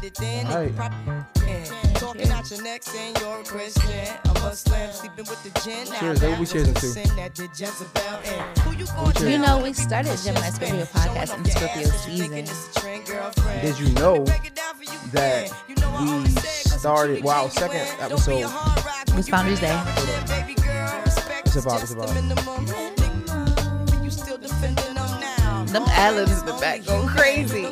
did it then, then you Right. probably. Talking out your neck saying you're a Christian, a Muslim, sleeping with the gin. Cheers, baby. that We was cheersing the to. sin that did Jezebel in. Who you cheers. You know, we started push Gemini your Scorpio spin? podcast Showing in off Scorpio your ass, season. thinking it's a trend, girlfriend. Did you know Break it down for you that again. You know I we always said, 'cause started- wow, second Don't be a episode hard rock was Founders Day. down, baby girl. Respect It's is about- it's the about. minimum. Nigga, you still defending them now. Ad-libs in the back go crazy.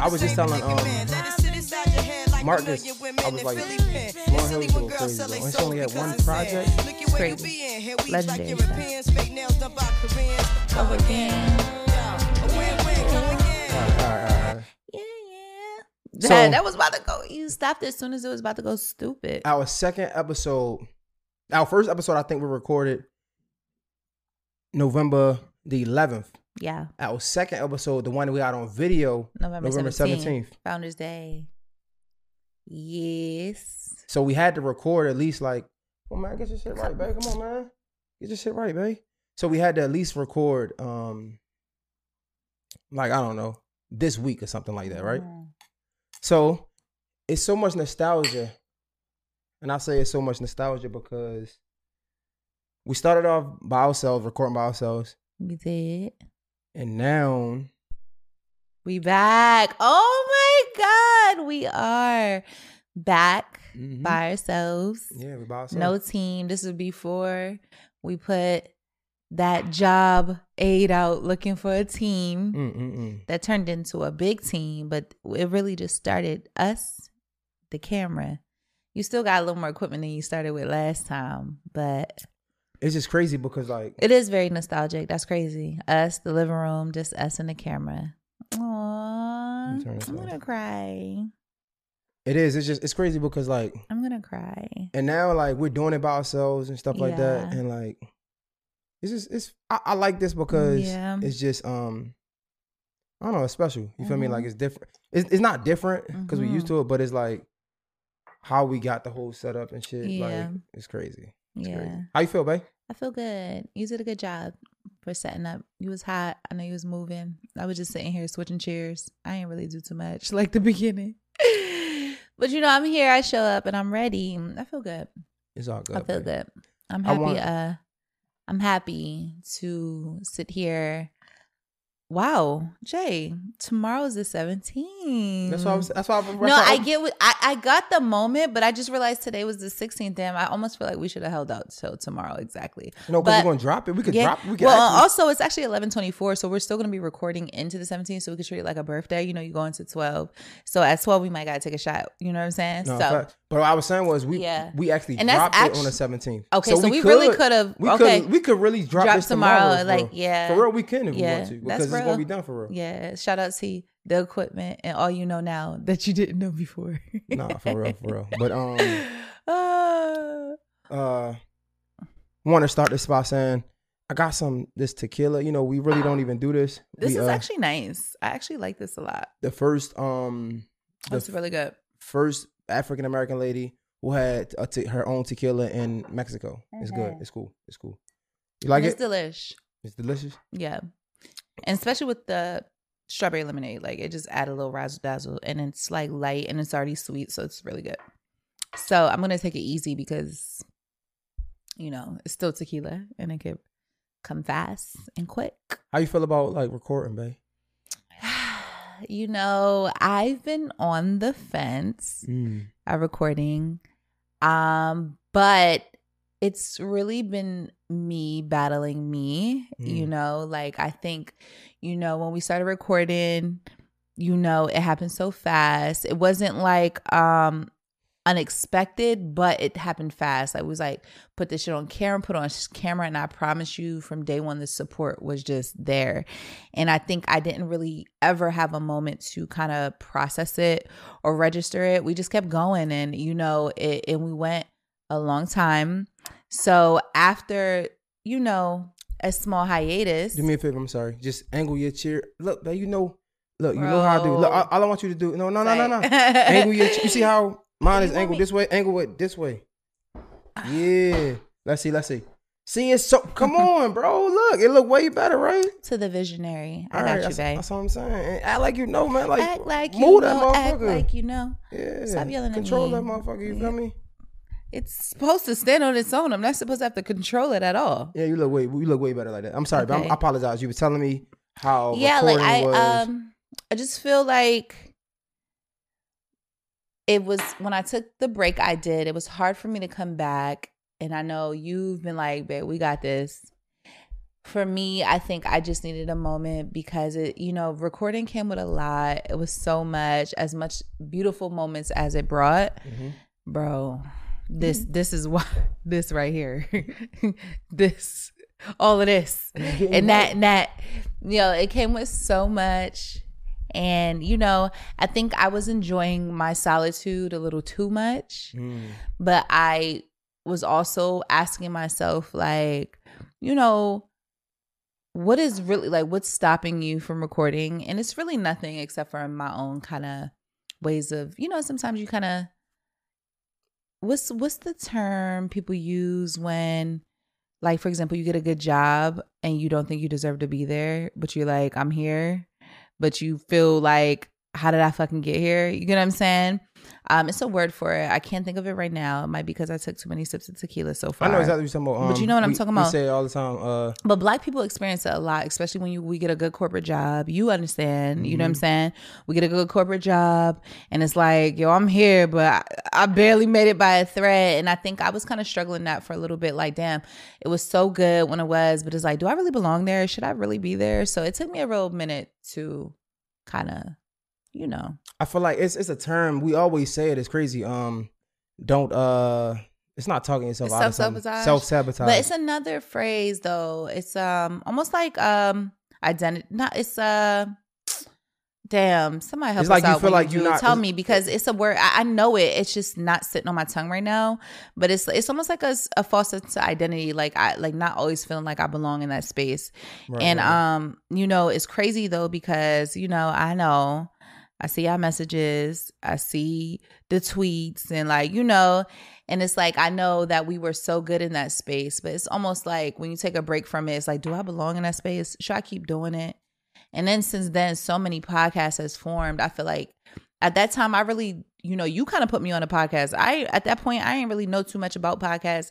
Don't think I haven't been through I was just the same telling, um, it sit inside your head like Marcus, million women I was in like, Philly pen. Lauren It's Hill silly was when going crazy, sell though. they When she only had because one it's project, Look at where you crazy. be in. Here we like Legendary Europeans, fake nails done by Koreans. Come Come again. So- that, that was about to go. You stopped as soon as it was about to go stupid. our second episode, our first episode, I think we recorded November the 11th. Yeah, Our second episode, the one we got on video, November, November 17th, 17th. Founders Day. Yes. So we had to record at least like, oh man, get your shit right, babe. Come on, man. Get your shit right, babe. So we had to at least record um like I don't know, this week or something like that, right? Mm. So it's so much nostalgia. And I say it's so much nostalgia because we started off by ourselves, recording by ourselves, We did. And now We back. Oh my God. We are back Mhm. by ourselves. yeah, we by ourselves. No team. This is before we put that job aid out looking for a team Mm-mm-mm. that turned into a big team, but it really just started us, the camera. You still got a little more equipment than you started with last time, but It's just crazy because like it is very nostalgic. That's crazy. Us, the living room, just us and the camera. Aww. Let me turn this I'm gonna cry. it is. It's just it's crazy because like I'm gonna cry. and now like we're doing it by ourselves and stuff like that and like it's just it's I, I like this because Yeah. it's just um i don't know it's special you feel me like it's different it's, it's not different because we're used Mhm. to it but it's like how we got the whole setup and shit Yeah. like it's crazy yeah. crazy how you feel babe I feel good. You did a good job for setting up. You was hot. I know you was moving. I was just sitting here switching chairs. I ain't really do too much like the beginning. but you know, I'm here. I show up and I'm ready. I feel good. it's all good I feel babe. good. I'm happy. want- uh, I'm happy to sit here. Wow, Jay, tomorrow's the 17th. that's why i was that's why I, that's No, I get what I, I got the moment, but I just realized today was the 16th. Damn, I almost feel like we should have held out till tomorrow exactly. no because but- we're gonna drop it we could Yeah. drop we could well, actually, also it's actually eleven twenty four, so we're still gonna be recording into the seventeenth, so we could treat it like a birthday. You know, you go into twelve, so at twelve we might gotta take a shot. You know what I'm saying? no, so. But what i was saying was we Yeah. we actually And dropped act- it on the 17th okay, so, we, really could have. we Okay, could we could really drop, Drop this tomorrow, tomorrow, like, yeah. for real we can if Yeah, we want to because it's gonna be done for real yeah. Shout out to the equipment and all you know now that you didn't know before. nah for real for real but um Ah. uh want to start this by saying I got some this tequila. You know, we really don't even do this. this We, is uh, actually nice. I actually like this a lot. the first um the That's really good. first African American lady who had a te- her own tequila in Mexico. It's good. It's cool. It's cool. You like And it? it's delish. it's delicious. Yeah. And especially with the strawberry lemonade, like it just add a little razzle dazzle and it's like light and it's already sweet, so it's really good. So I'm gonna take it easy because you know, it's still tequila and it could come fast and quick. How you feel about like recording, babe? You know, I've been on the fence Mm. a recording. Um, but it's really been me battling me, you Mm. know, like I think, you know, when we started recording, you know, it happened so fast. It wasn't like um unexpected, but it happened fast. I was like put this shit on camera, put on camera, and I promise you from day one the support was just there. And I think I didn't really ever have a moment to kind of process it or register it. We just kept going and you know, it and we went a long time. So after, you know, a small hiatus. Do me a favor. I'm sorry. Just angle your chair. Look, you know. Look, you know how I do. Look, all, all I want you to do. No, no, no, no, no. angle your. You see how mine is angled me- this way? Angle it this way. Yeah. Let's see. Let's see. See, it's so. Come on, bro. Look, it look way better, right? to the visionary. I All got right, you, that's, babe. that's what I'm saying. Act like you know, man. Like, act like you move know, that act motherfucker. like you know. yeah. Stop yelling at me. Control that motherfucker. You feel me? It's supposed to stand on its own. I'm not supposed to have to control it at all. Yeah, you look way. You look way better like that. I'm sorry, but I'm, I apologize. You were telling me how yeah, like I was. um I just feel like it was when I took the break I did, it was hard for me to come back. And I know you've been like, babe, we got this. For me, I think I just needed a moment because it, you know, recording came with a lot. It was so much, as much beautiful moments as it brought. Mhm. Bro, this this is why this right here. this all of this and that and that you know it came with so much and you know i think i was enjoying my solitude a little too much Mm. but i was also asking myself like you know what is really like what's stopping you from recording and it's really nothing except for my own kind of ways of you know sometimes you kind of what's what's the term people use when like for example you get a good job and you don't think you deserve to be there but you're like i'm here but you feel like how did i fucking get here? You get what i'm saying um it's a word for it i can't think of it right now it might be because i took too many sips of tequila so far. I know exactly what you're talking about. But you Um, know what I'm we- talking We about. say it all the time. Uh, but black people experience it a lot, especially when you we get a good corporate job. You understand, you know what I'm Mhm. saying? We get a good corporate job, and it's like, yo, I'm here, but I, I barely made it by a thread. And I think I was kind of struggling that for a little bit. Like, damn, it was so good when it was, but it's like, do I really belong there? Should I really be there? So it took me a real minute to kind of, you know, I feel like it's it's a term we always say it. It's crazy. Um, don't uh, it's not talking yourself out of something. self-sabotage? Self sabotage. But it's another phrase though. It's um almost like um identity. Not it's uh damn. Somebody help It's us like you out feel like you you're do. not- tell me because it's a word. I, I know it. It's just not sitting on my tongue right now. But it's it's almost like a false sense of identity. Like I like not always feeling like I belong in that space. Right, and right. um, you know, it's crazy though because you know I know I see our messages, I see the tweets, and like you know, and it's like I know that we were so good in that space, but it's almost like when you take a break from it, it's like, do I belong in that space? Should I keep doing it? And then since then, so many podcasts has formed. I feel like at that time, I really, you know, you kind of put me on a podcast. I at that point, I didn't really know too much about podcasts.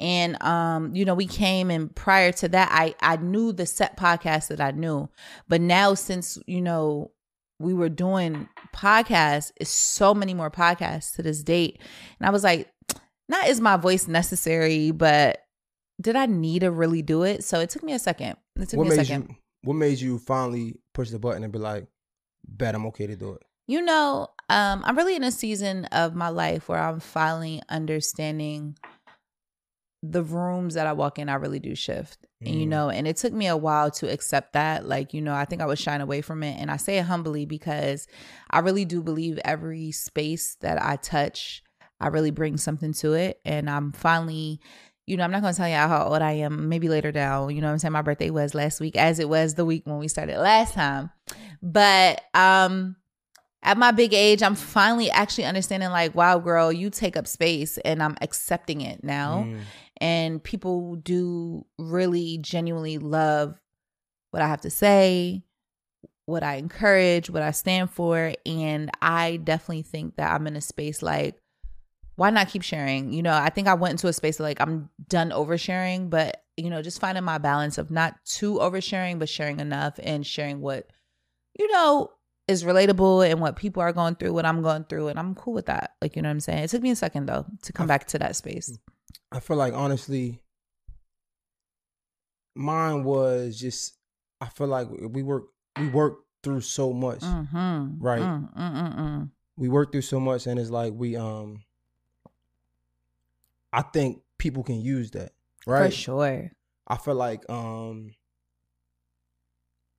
And um, you know, we came and prior to that, I I knew the set podcast that I knew. But now since, you know, we were doing podcasts, it's so many more podcasts to this date. And I was like, not is my voice necessary, but did I need to really do it? So it took me a second. It took what me a made second. you? What made you finally push the button and be like, "Bet I'm okay to do it"? You know, um, I'm really in a season of my life where I'm finally understanding the rooms that I walk in, I really do shift. And you Mm. know, and it took me a while to accept that. Like, you know, I think I was shying away from it. And I say it humbly because I really do believe every space that I touch, I really bring something to it. And I'm finally, you know, I'm not gonna tell you how old I am, maybe later down. You know what I'm saying? My birthday was last week, as it was the week when we started last time. But um at my big age, I'm finally actually understanding like, wow, girl, you take up space and I'm accepting it now. Mm. And people do really genuinely love what I have to say, what I encourage, what I stand for. And I definitely think that I'm in a space like, why not keep sharing? You know, I think I went into a space like I'm done oversharing, but you know, just finding my balance of not too oversharing, but sharing enough and sharing what, you know, is relatable and what people are going through, what I'm going through, and I'm cool with that. Like you know what I'm saying. It took me a second though to come back to that space. I feel like honestly, mine was just. I feel like we work we work through so much. Mm-hmm. Right. Mm, mm, mm, mm. We work through so much, and it's like we um. I think people can use that, right? For sure. I feel like um.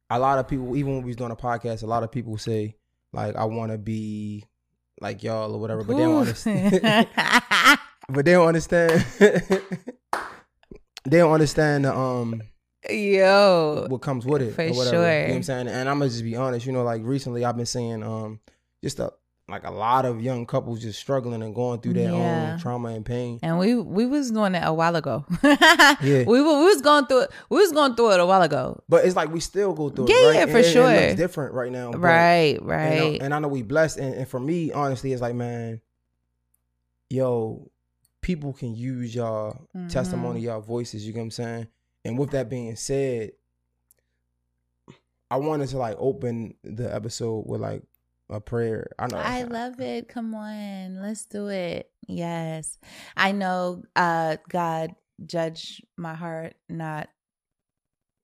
A lot of people, even when we was doing a podcast, a lot of people say like, "I want to be like y'all" or whatever, but they don't understand. but they don't understand. they don't understand the um Yo. what comes with it For or whatever. You know sure. what I'm saying? And I'm gonna just be honest, you know, like recently I've been seeing um just a like a lot of young couples just struggling and going through their Yeah. own trauma and pain. And we we was doing it a while ago. Yeah. We, were- we was going through it. We was going through it a while ago. But it's like we still go through Yeah, it. Right? yeah, And for it- it sure. looks different right now. but- right, right. I, and I know we blessed. And, and for me, honestly, it's like, man, yo, people can use y'all Mm-hmm. testimony, y'all voices. You get what I'm saying? And with that being said, I wanted to like open the episode with like a prayer. I know. I love it. Come on, let's do it. Yes. I know uh God judge my heart, not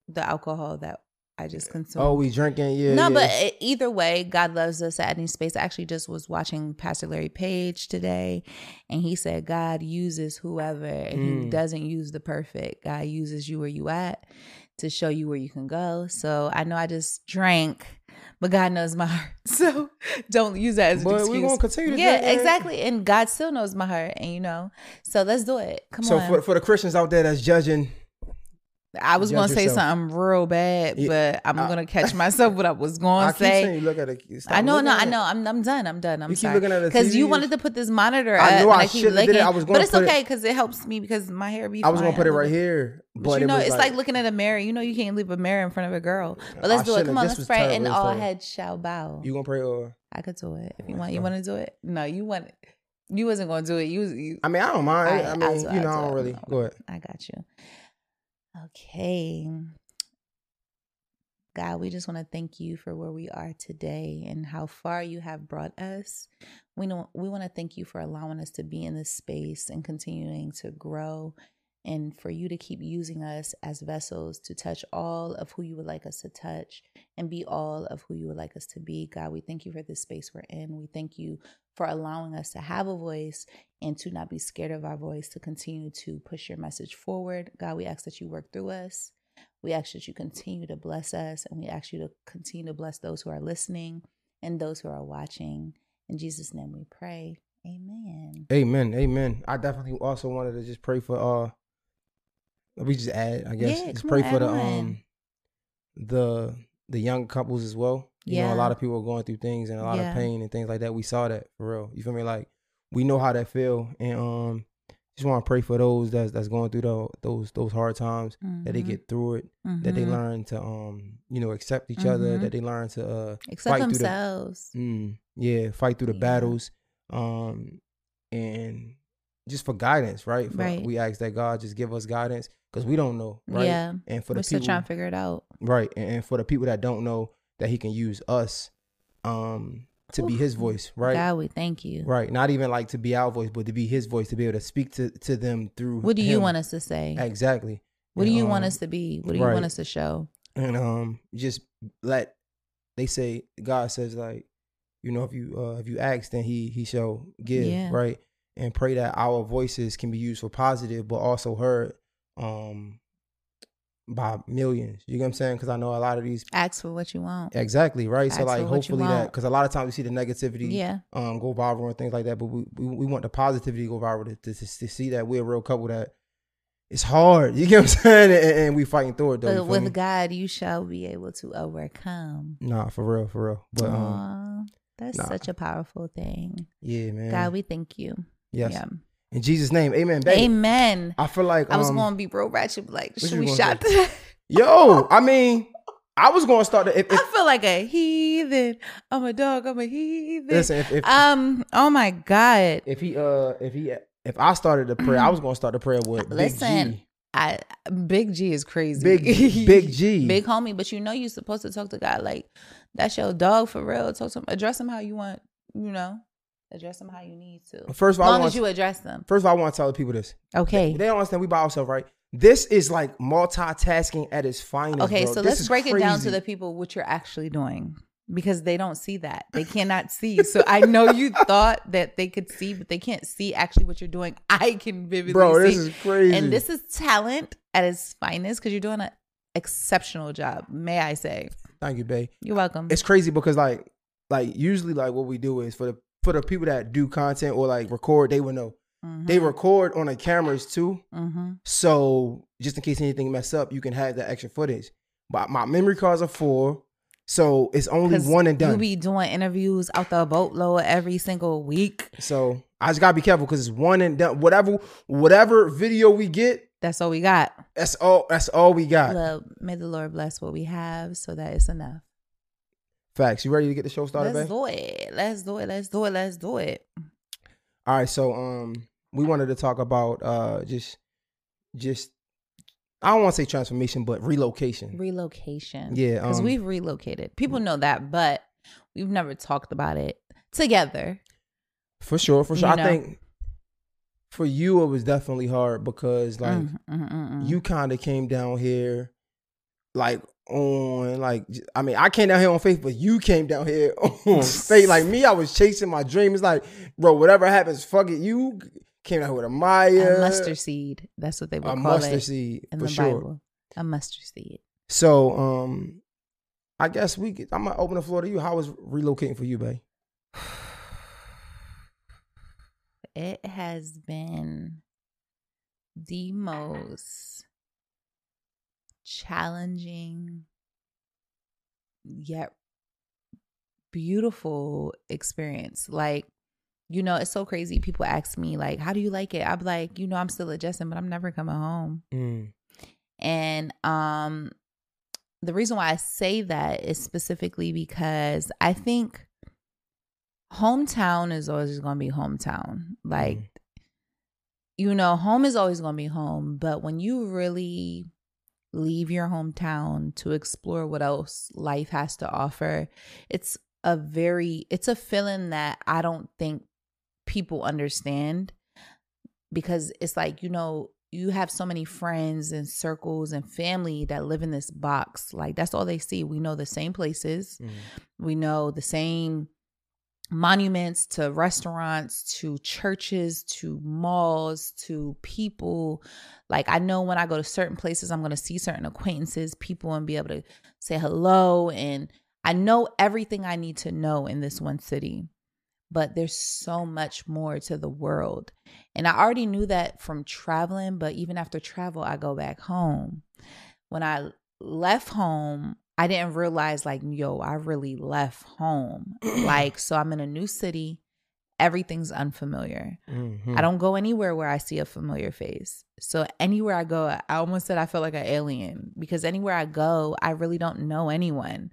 the alcohol that I just consumed. Oh, we drinking? Yeah. no, yeah. but either way, God loves us at any space. I actually just was watching Pastor Larry Page today, and he said God uses whoever, and He Mm. doesn't use the perfect. God uses you where you at to show you where you can go. So I know I just drank, but God knows my heart. So don't use that as an But excuse. we gonna continue to yeah, exactly. And God still knows my heart, and you know. So let's do it. Come so on. for for the Christians out there that's judging, I was gonna say yourself. something real bad, Yeah, but I'm gonna catch myself what I was gonna keep say. look at it. stop I know, no, I know. I'm, I'm done. I'm done. I'm You sorry. looking Because you wanted to put this monitor I up, know and I I keep did it. looking. I was but gonna it's okay because it helps me because my hair be. I was gonna put it right here, But, but you it know, it's like, looking at a mirror. You know, you can't leave a mirror in front of a girl. But let's I do it. Come on, let's pray. terrible. And all terrible. heads shall bow. You gonna pray or? I could do it if you want. You want to do it? No, you want. it You wasn't gonna do it. You. you I mean, I don't mind. I I'll mean, it, you know, I do don't it. really. Go ahead. I got you. Okay. God, we just want to thank you for where we are today and how far you have brought us. We know we want to thank you for allowing us to be in this space and continuing to grow and for you to keep using us as vessels to touch all of who you would like us to touch and be all of who you would like us to be. God, we thank you for this space we're in. We thank you for allowing us to have a voice and to not be scared of our voice, to continue to push your message forward. God, we ask that you work through us. We ask that you continue to bless us, and we ask you to continue to bless those who are listening and those who are watching. In Jesus' name we pray. Amen. Amen. Amen. I definitely also wanted to just pray for uh we just add, I guess. Yeah, just pray on, for the on. um the the young couples as well. You know, a lot of people are going through things and a lot Yeah. of pain and things like that. We saw that for real. You feel me? Like we know how that feel. And um just want to pray for those that's that's going through the, those those hard times that they Mhm. get through it, that they Mhm. learn to um you know accept each other, Mhm. that they learn to uh accept fight through the- themselves. Mm, yeah, fight through the Yeah. battles, um, and just for guidance, right? For, Right. We ask that God just give us guidance because we don't know, right? Yeah. And for the We're still people, trying to figure it out. right? And, and for the people that don't know, that He can use us, um, to be His voice, right? God, we thank you. Right. Not even like to be our voice, but to be His voice, to be able to speak to to them through. What do you want us to say? Exactly. What do And, you want um, us to be? What do you right. want us to show? and um just let they say God says like you know if you uh if you ask then he he shall give Yeah. right and pray that our voices can be used for positive but also heard um by millions you know what I'm saying because I know a lot of these Ask for what you want. exactly right so like for what you hopefully that because a lot of times we see the negativity Yeah. um go viral and things like that but we we, we want the positivity to go viral to, to, to see that we're a real couple that it's hard you get what I'm saying and, and we fighting through it though But with me? God, you shall be able to overcome. Nah, for real, for real. But um, that's nah. such a powerful thing. yeah, man. God, we thank you. Yes. Yeah. In Jesus' name, Amen. Baby. Amen. I feel like I was um, going to be real ratchet, like, should we gonna? Yo, I mean, I was going to start. The, if, if, I feel like a heathen. I'm a dog. I'm a heathen. listen, if if, um. Oh my God. if he uh if he if I started the prayer, I was going to start the prayer with Listen, Big G. I Big G is crazy. Big Big G. big homie. But you know you're supposed to talk to God like That's your dog for real. Talk to him. Address him how you want. You know, address them how you need to. First of all, I long as you address them. first of all, I want to tell the people this. Okay. They don't understand we by ourselves, right? This is like multitasking at its finest. Okay, bro. so This let's break it down to the people what you're actually doing because they don't see that. They cannot see. So I know you thought that they could see, but they can't see actually what you're doing. I can vividly see. Bro, see. this is crazy. And this is talent at its finest because you're doing an exceptional job, may I say. Thank you, babe. You're welcome. It's crazy because like like usually like what we do is for the for the people that do content or like record, they would know. They record on the cameras too. mm-hmm. So just in case anything mess up, you can have that extra footage. But my memory cards are full. So it's only one and done. You be doing interviews out the boatload every single week. so I just gotta be careful because it's one and done. Whatever whatever video we get, That's all we got. that's all that's all we got. Love, may the Lord bless what we have so that it's enough. Facts. You ready to get the show started, Let's babe? do it. Let's do it. Let's do it. Let's do it. All right, so um we wanted to talk about uh just just I don't want to say transformation, but relocation. Relocation. Yeah, Because um, we've relocated. People know that, but we've never talked about it together. For sure, for sure. You I think for you it was definitely hard because like mm, mm, mm. you kind of came down here like on like I mean I came down here on faith, but you came down here on faith. Like me, I was chasing my dream. It's like, bro, whatever happens, fuck it. You came down here with a Maya, a mustard seed. That's what they would a call mustard it seed in for the sure. Bible. A mustard seed. So um, I guess we. Could, I'm gonna open the floor to you. How was relocating for you, babe? It has been the most challenging yet beautiful experience. Like, you know, it's so crazy. People ask me, like, how do you like it? I'm like, you know, I'm still adjusting, but I'm never coming home. Mm. And um the reason why I say that is specifically because I think hometown is always going to be hometown. Like Mhm. you know, home is always going to be home, but when you really leave your hometown to explore what else life has to offer, it's a very it's a feeling that I don't think people understand because it's like, you know, you have so many friends and circles and family that live in this box. Like that's all they see. We know the same places. Mm. We know the same monuments to restaurants to churches to malls to people. Like I know when I go to certain places, I'm going to see certain acquaintances, people, and be able to say hello. And I know everything I need to know in this one city. But there's so much more to the world. And I already knew that from traveling, but even after travel, I go back home. When I left home, I didn't realize, like, yo, I really left home. like, so I'm in a new city, everything's unfamiliar. Mhm. I don't go anywhere where I see a familiar face. So anywhere I go, I almost said I feel like an alien because anywhere I go, I really don't know anyone.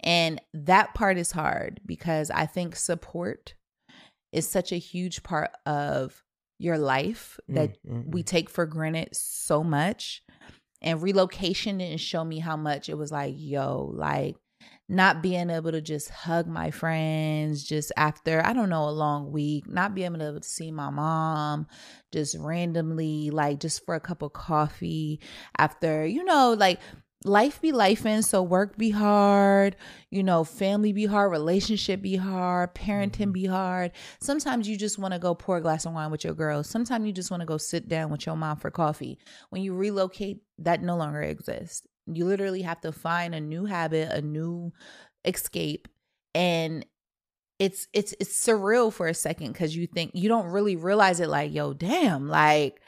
And that part is hard because I think support is such a huge part of your life that Mm, mm, we take for granted so much. And relocation didn't show me how much. It was like, yo, like not being able to just hug my friends just after, I don't know, a long week, not being able to see my mom just randomly, like just for a cup of coffee after, you know, like life be lifing. So work be hard, you know, family be hard, relationship be hard, parenting mm-hmm. be hard. Sometimes you just want to go pour a glass of wine with your girls. Sometimes you just want to go sit down with your mom for coffee. When you relocate, that no longer exists. You literally have to find a new habit, a new escape, and it's it's it's surreal for a second because you think you don't really realize it. Like, yo, damn, like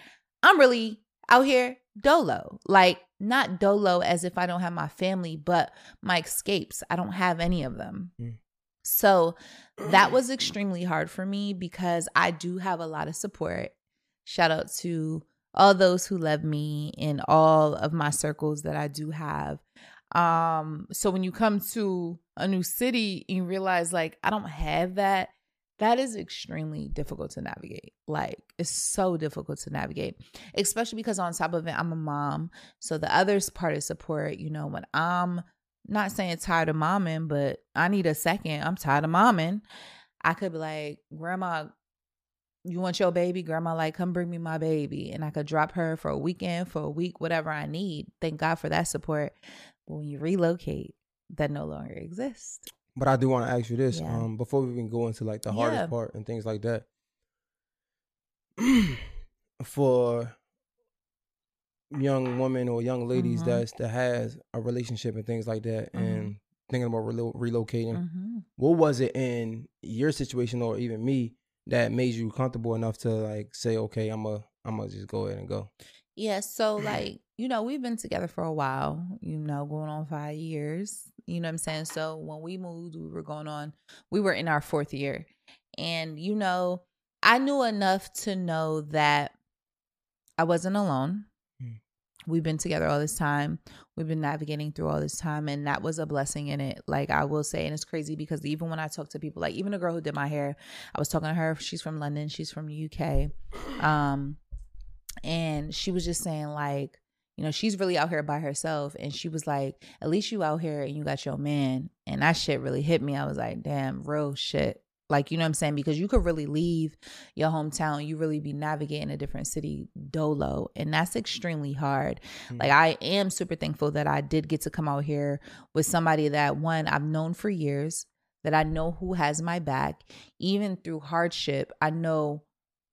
I'm really out here dolo. Like not dolo as if I don't have my family, but my escapes. I don't have any of them. Mm. So that was extremely hard for me because I do have a lot of support. Shout out to all those who love me in all of my circles that I do have. Um so when you come to a new city and you realize like I don't have that, that is extremely difficult to navigate. Like it's so difficult to navigate, especially because on top of it I'm a mom. So the other part of support, you know, when I'm not saying tired of momming, but I need a second. I'm tired of momming. I could be like, Grandma, you want your baby? Grandma, like, come bring me my baby. And I could drop her for a weekend, for a week, whatever I need. Thank God for that support. But when you relocate, that no longer exists. But I do want to ask you this, Yeah. um, before we even go into like the Yeah. hardest part and things like that. For young women or young ladies Mhm. that's that has a relationship and things like that, Mhm. and thinking about relo- relocating, hmm what was it in your situation or even me that made you comfortable enough to like say, okay, I'm a, I'm gonna just go ahead and go. Yeah, so like, you know, we've been together for a while, you know, going on five years. You know what I'm saying? So when we moved, we were going on, we were in our fourth year. And, you know, I knew enough to know that I wasn't alone. Mm. We've been together all this time. We've been navigating through all this time. And that was a blessing in it. Like I will say, and it's crazy because even when I talk to people, like even a girl who did my hair, I was talking to her. She's from London. She's from the UK. Um, and she was just saying like you know she's really out here by herself and she was like at least you out here and you got your man. And that shit really hit me. I was like damn real shit. Like you know what i'm saying? Because you could really leave your hometown you really be navigating a different city dolo and that's extremely hard. Mm. like i am super thankful that i did get to come out here with somebody that one i've known for years that i know who has my back. Even through hardship i know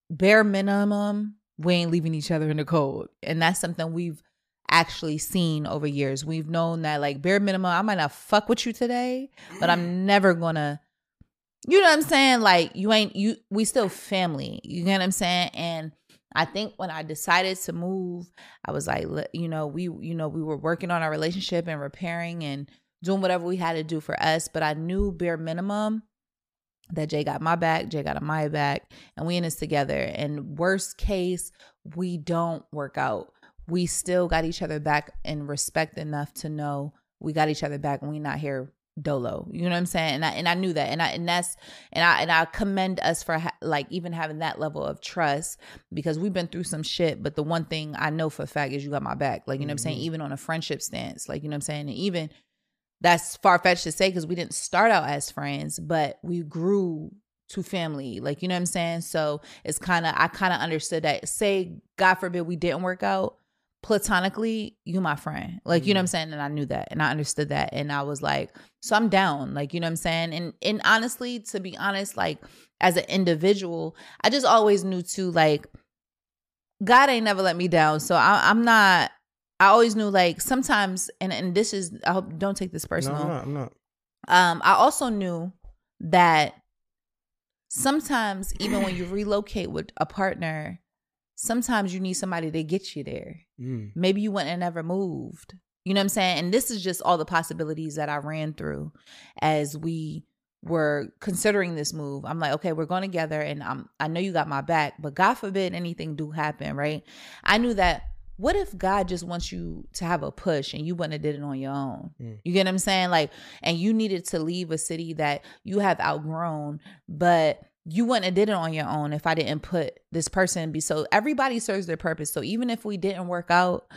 bare minimum we ain't leaving each other in the cold. And that's something we've actually seen over years we've known that like bare minimum i might not fuck with you today but i'm mm. never gonna you know what i'm saying like you ain't you we still family you get what i'm saying and i think when i decided to move i was like you know we you know we were working on our relationship and repairing and doing whatever we had to do for us but i knew bare minimum that Jay got my back, Jay got my back, and we in this together. And worst case, we don't work out. We still got each other back and respect enough to know we got each other back and we not here dolo. You know what I'm saying? And I and I knew that. And I and that's and I and I commend us for ha- like even having that level of trust because we've been through some shit. But the one thing I know for a fact is you got my back. Like you know what I'm saying? Mhm. Even on a friendship stance, like you know what I'm saying. And even that's far fetched to say because we didn't start out as friends, but we grew to family. Like, you know what I'm saying? So it's kind of, I kind of understood that. Say, God forbid, we didn't work out platonically, you my friend. Like, you know what I'm saying? And I knew that and I understood that. And I was like, so I'm down. Like, you know what I'm saying? And and honestly, to be honest, like as an individual, I just always knew too, like, God ain't never let me down. So I, I'm not. I always knew like sometimes, and and this is I hope don't take this personal. No, I'm not. I'm not. Um, I also knew that sometimes even when you relocate with a partner, sometimes you need somebody to get you there. Mm. Maybe you wouldn't have never moved. You know what I'm saying? And this is just all the possibilities that I ran through as we were considering this move. I'm like, okay, we're going together and I'm I know you got my back, but God forbid anything do happen, right? I knew that what if God just wants you to have a push and you wouldn't have did it on your own? Mm. You get what I'm saying? Like, and you needed to leave a city that you have outgrown, but you wouldn't have did it on your own if I didn't put this person be so everybody serves their purpose. So even if we didn't work out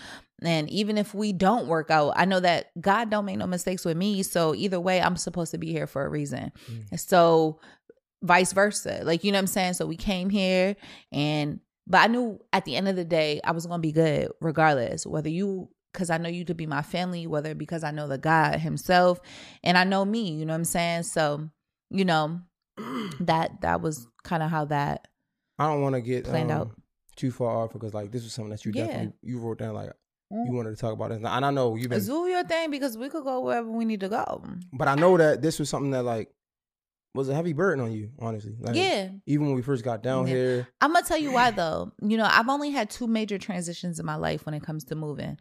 and even if we don't work out, I know that God don't make no mistakes with me. So either way, I'm supposed to be here for a reason. Mm. So vice versa. Like, you know what I'm saying? So we came here and but I knew at the end of the day I was gonna be good regardless. Whether you because I know you to be my family, whether because I know the God Himself and I know me, you know what I'm saying? So, you know, that that was kind of how that I don't want to get Planned um, out. too far off because like this was something that you Yeah. definitely you wrote down like Mm. you wanted to talk about this, and I know you've been, do your thing because we could go wherever we need to go. but I know that this was something that like was a heavy burden on you, honestly. Like, yeah. Even when we first got down Yeah. here, I'm gonna tell you why though. You know, I've only had two major transitions in my life when it comes to moving.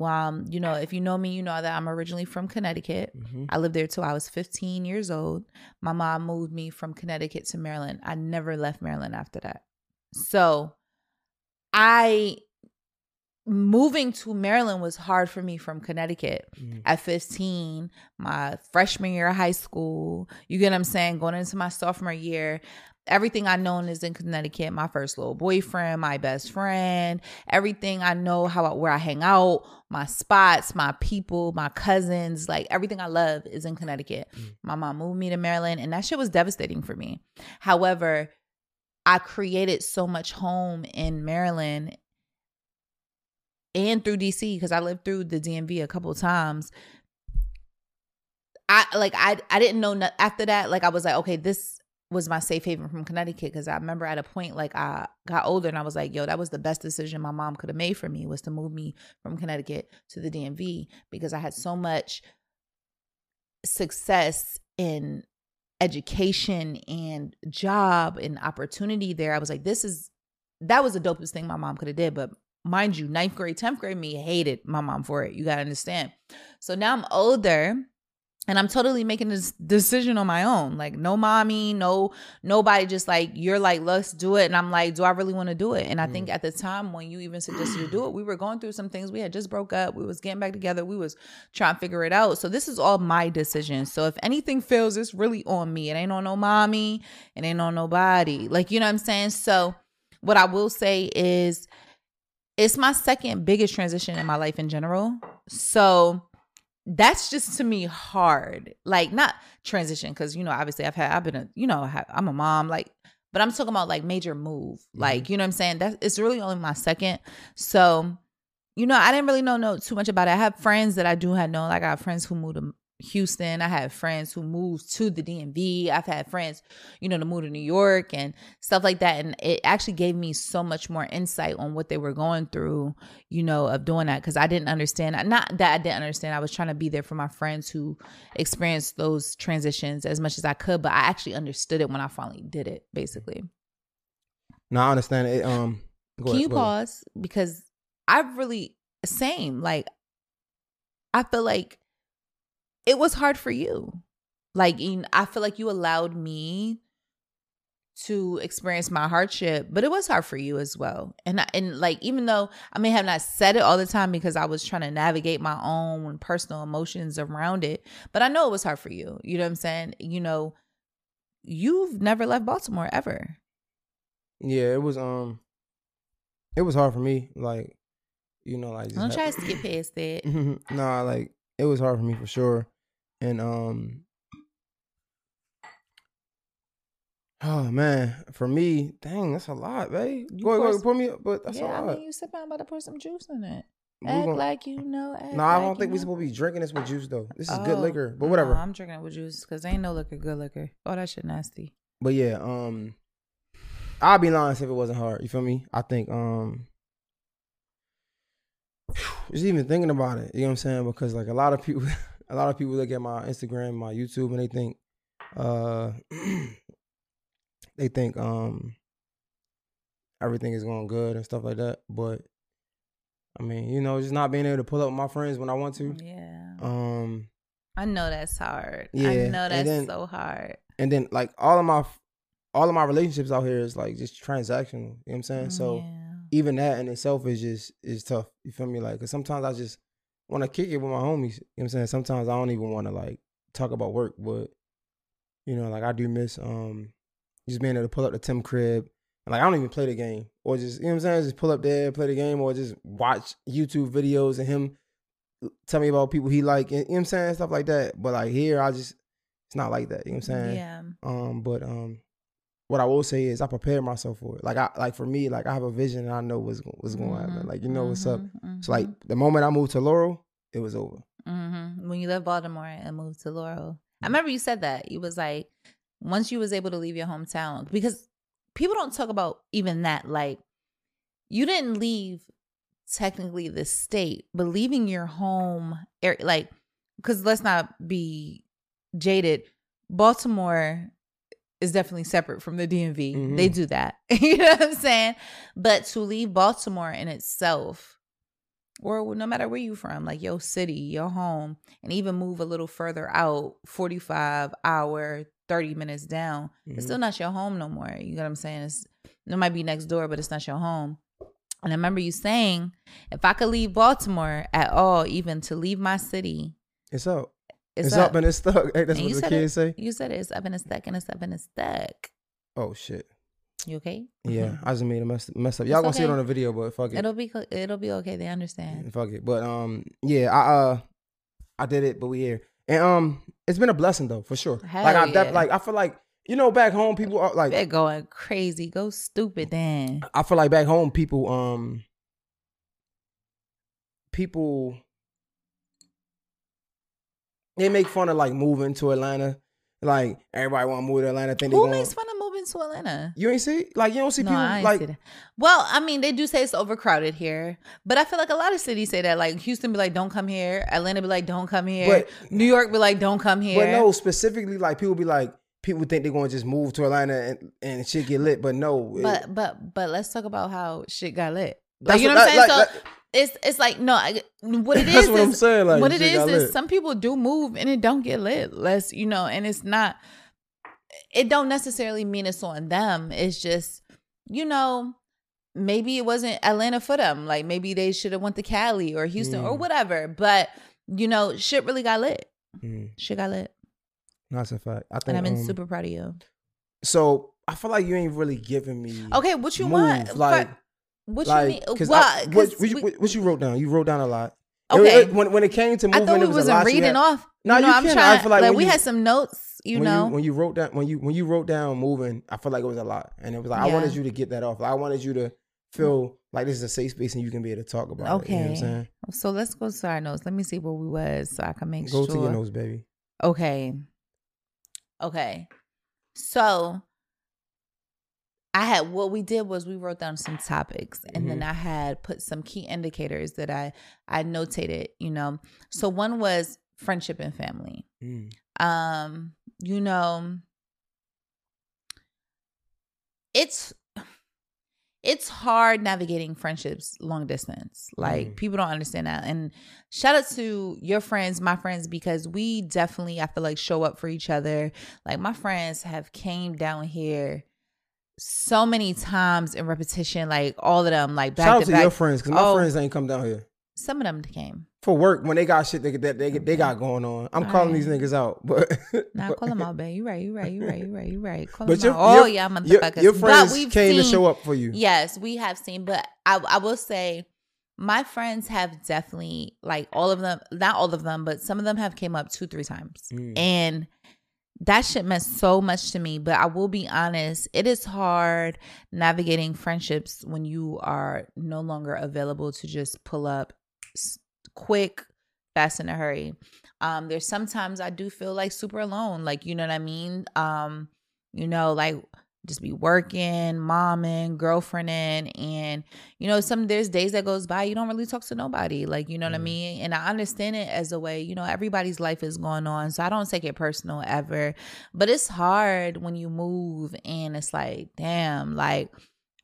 Um, you know, if you know me, you know that I'm originally from Connecticut. Mhm. I lived there till I was 15 years old. My mom moved me from Connecticut to Maryland. I never left Maryland after that. So I moving to Maryland was hard for me from Connecticut Mhm. at 15, my freshman year of high school. You get what I'm saying? Going into my sophomore year, everything I known is in Connecticut. My first little boyfriend, my best friend, everything I know how I, where I hang out, my spots, my people, my cousins, like everything I love is in Connecticut. My mom moved me to Maryland, and that shit was devastating for me. However, I created so much home in Maryland and through DC because I lived through the DMV a couple times. I like I I didn't know no, after that like I was like okay this was my safe haven from Connecticut because I remember at a point like I got older and I was like yo that was the best decision my mom could have made for me was to move me from Connecticut to the DMV because I had so much success in education and job and opportunity there. I was like this is that was the dopest thing my mom could have did but mind you, ninth grade, 10th grade me hated my mom for it. You got to understand. So now I'm older and I'm totally making this decision on my own. Like no mommy, no nobody just like you're like, let's do it. And I'm like, do I really want to do it? And I think mm. at the time when you even suggested to do it, we were going through some things. We had just broke up. We was getting back together. We was trying to figure it out. So this is all my decision. So if anything fails, it's really on me. It ain't on no mommy. It ain't on nobody. Like, you know what I'm saying? So what I will say is it's my second biggest transition in my life in general. So that's just to me hard. Like not transition because you know obviously I've had I've been a you know I'm a mom like but I'm talking about like major move. Mm-hmm. Like you know what I'm saying? That it's really only my second. So you know I didn't really know know too much about it. I have friends that I do have known. Like I have friends who moved to Houston. I have friends who moved to the DMV. I've had friends, you know, to move to New York and stuff like that. And it actually gave me so much more insight on what they were going through, you know, of doing that. Cause I didn't understand. Not that I didn't understand. I was trying to be there for my friends who experienced those transitions as much as I could, but I actually understood it when I finally did it, basically. No, I understand it. Um, go Can ahead, you go ahead. pause? Because I really same. Like I feel like it was hard for you. Like I feel like you allowed me to experience my hardship, but it was hard for you as well. And I, and like even though I may have not said it all the time because I was trying to navigate my own personal emotions around it, but I know it was hard for you. You know what I'm saying? You know, you've never left Baltimore ever. Yeah, it was um, it was hard for me. Like, you know, like just Don't try to skip past that. nah, like it was hard for me for sure, and um, oh man, for me, dang, that's a lot, babe. You Go ahead, go pour me up, but that's yeah, a I lot. mean, you sit down about to pour some juice in it. We Act gon- like you know. No, I don't you think we know. supposed to be drinking this with juice though. This is good Oh, liquor, but no, whatever. I'm drinking it with juice because ain't no liquor good liquor. Oh, that shit nasty. But yeah, um, I'd be lying if it wasn't hard. You feel me? I think um, just even thinking about it, you know what I'm saying? Because like a lot of people, a lot of people look at my Instagram, my YouTube, and they think, uh, they think um, everything is going good and stuff like that. But I mean, you know, just not being able to pull up with my friends when I want to. Yeah, Um, I know that's hard. Yeah, I know that's then- so hard. and then like all of my all of my relationships out here is like just transactional. You know what I'm saying? So yeah. even that in itself is just is tough. You feel me? Like, cause sometimes I just want to kick it with my homies. You know what I'm saying? Sometimes I don't even want to like talk about work, but you know, like I do miss um just being able to pull up the Tim crib. And like I don't even play the game, or just you know what I'm saying, just pull up there, play the game, or just watch YouTube videos and him tell me about people he like, and, you know what I'm saying, stuff like that. But like here, I just it's not like that. You know what I'm saying? Yeah. Um, but um, what I will say is I prepare myself for it. Like I like for me, like I have a vision and I know what's what's going to happen. Mhm, Like you know what's up. mhm, So like the moment I moved to Laurel, it was over. hmm When you left Baltimore and moved to Laurel. I remember you said that you was like, once you was able to leave your hometown, because people don't talk about even that. Like, you didn't leave technically the state, but leaving your home, area, like, because let's not be jaded. Baltimore is definitely separate from the DMV. Mhm. They do that. you know what I'm saying? But to leave Baltimore in itself, or no matter where you from, like your city, your home, and even move a little further out, 45 hour, 30 minutes down, it's Mhm. still not your home no more. You know what I'm saying? It's, it might be next door, but it's not your home. And I remember you saying, if I could leave Baltimore at all, even to leave my city, It's up. It's, It's, up. and it's stuck. Hey, that's And what you the said kids it. say. You said it. It's up and it's stuck and it's up and it's stuck. Oh shit. You okay? Yeah, I just made a mess mess up. Y'all Mm-hmm. It's gonna see it on the video, but fuck it. It'll be it'll be okay. They understand. Fuck it. But um, yeah, I uh, I did it, but we here, and um, it's been a blessing though for sure. Hell like I def- yeah. like I feel like you know back home people are like They're going crazy. Go stupid then. I feel like back home people um people they make fun of like moving to Atlanta. Like everybody want to move to Atlanta. Think they Who going. makes fun of moving to Atlanta? You ain't see like you don't see No, people I like. Well, I mean, they do say it's overcrowded here, but I feel like a lot of cities say that. Like Houston be like, "Don't come here." Atlanta be like, "Don't come here." But- New York be like, "Don't come here." But no, specifically like people be like people think they're going to just move to Atlanta and, and shit get lit. But no, it- But but but let's talk about how shit got lit. Like, you know what- what I'm saying? like- so like- it's it's like no, I, what it is what is I'm saying, like, what it shit is lit. some people do move and it don't get lit. Less you know, and it's not. It don't necessarily mean it's on them. It's just you know. Maybe it wasn't Atlanta for them. Like maybe they should have went to Cali or Houston or Mm. whatever. But you know, shit really got lit. Mm, Shit got lit, that's a fact. I think. and I've been um, super proud of you. So I feel like you ain't really giving me. Okay, what you move, want? Like, what like, you mean? cause Well, what, what, you, what, what you wrote down? You wrote down a lot. Okay. it- when when it came to moving, I thought it we was wasn't reading had- off. No, you know, you I'm can. I trying. feel like like we you- had some notes. You know, when you wrote down when you when you wrote down moving, I feel like it was a lot, and it was like I wanted you to get that off. Like, I wanted you to feel like this is a safe space and you can be able to talk about it. You know what I'm Okay. saying? so let's go to our notes. Let me see where we was so I can make Go sure. to your notes, baby. Okay. Okay. So I had what we did was we wrote down some topics and then Mhm. I had put some key indicators that I I notated, you know. So one was friendship and family. Mm. um you know it's it's hard navigating friendships long distance like Mm. people don't understand that and shout out to your friends my friends because we definitely i feel like show up for each other like my friends have came down here so many times in repetition like all of them like back Shout out to to back your friends because my Oh. friends ain't come down here some of them came for work when they got shit that they, they, they got going on. I'm All calling right. these niggas out, but Now call them out, babe. You right, you right, you right, you right, you right. Call But them your, out. Oh your, yeah, your, motherfuckers. your But friends we've came to show up for you. Yes, we have seen, but I I will say my friends have definitely like all of them, not all of them, but some of them have came up two, three times. Mm. And that shit meant so much to me. But I will be honest, it is hard navigating friendships when you are no longer available to just pull up quick, fast in a hurry. Um, there's sometimes I do feel like super alone, like you know what I mean. Um, you know, like just be working, momming, girlfriending, and you know, some there's days that goes by you don't really talk to nobody, like you know what I Mm. mean. And I understand it as a way, you know, everybody's life is going on, so I don't take it personal ever. But it's hard when you move, and it's like, damn, like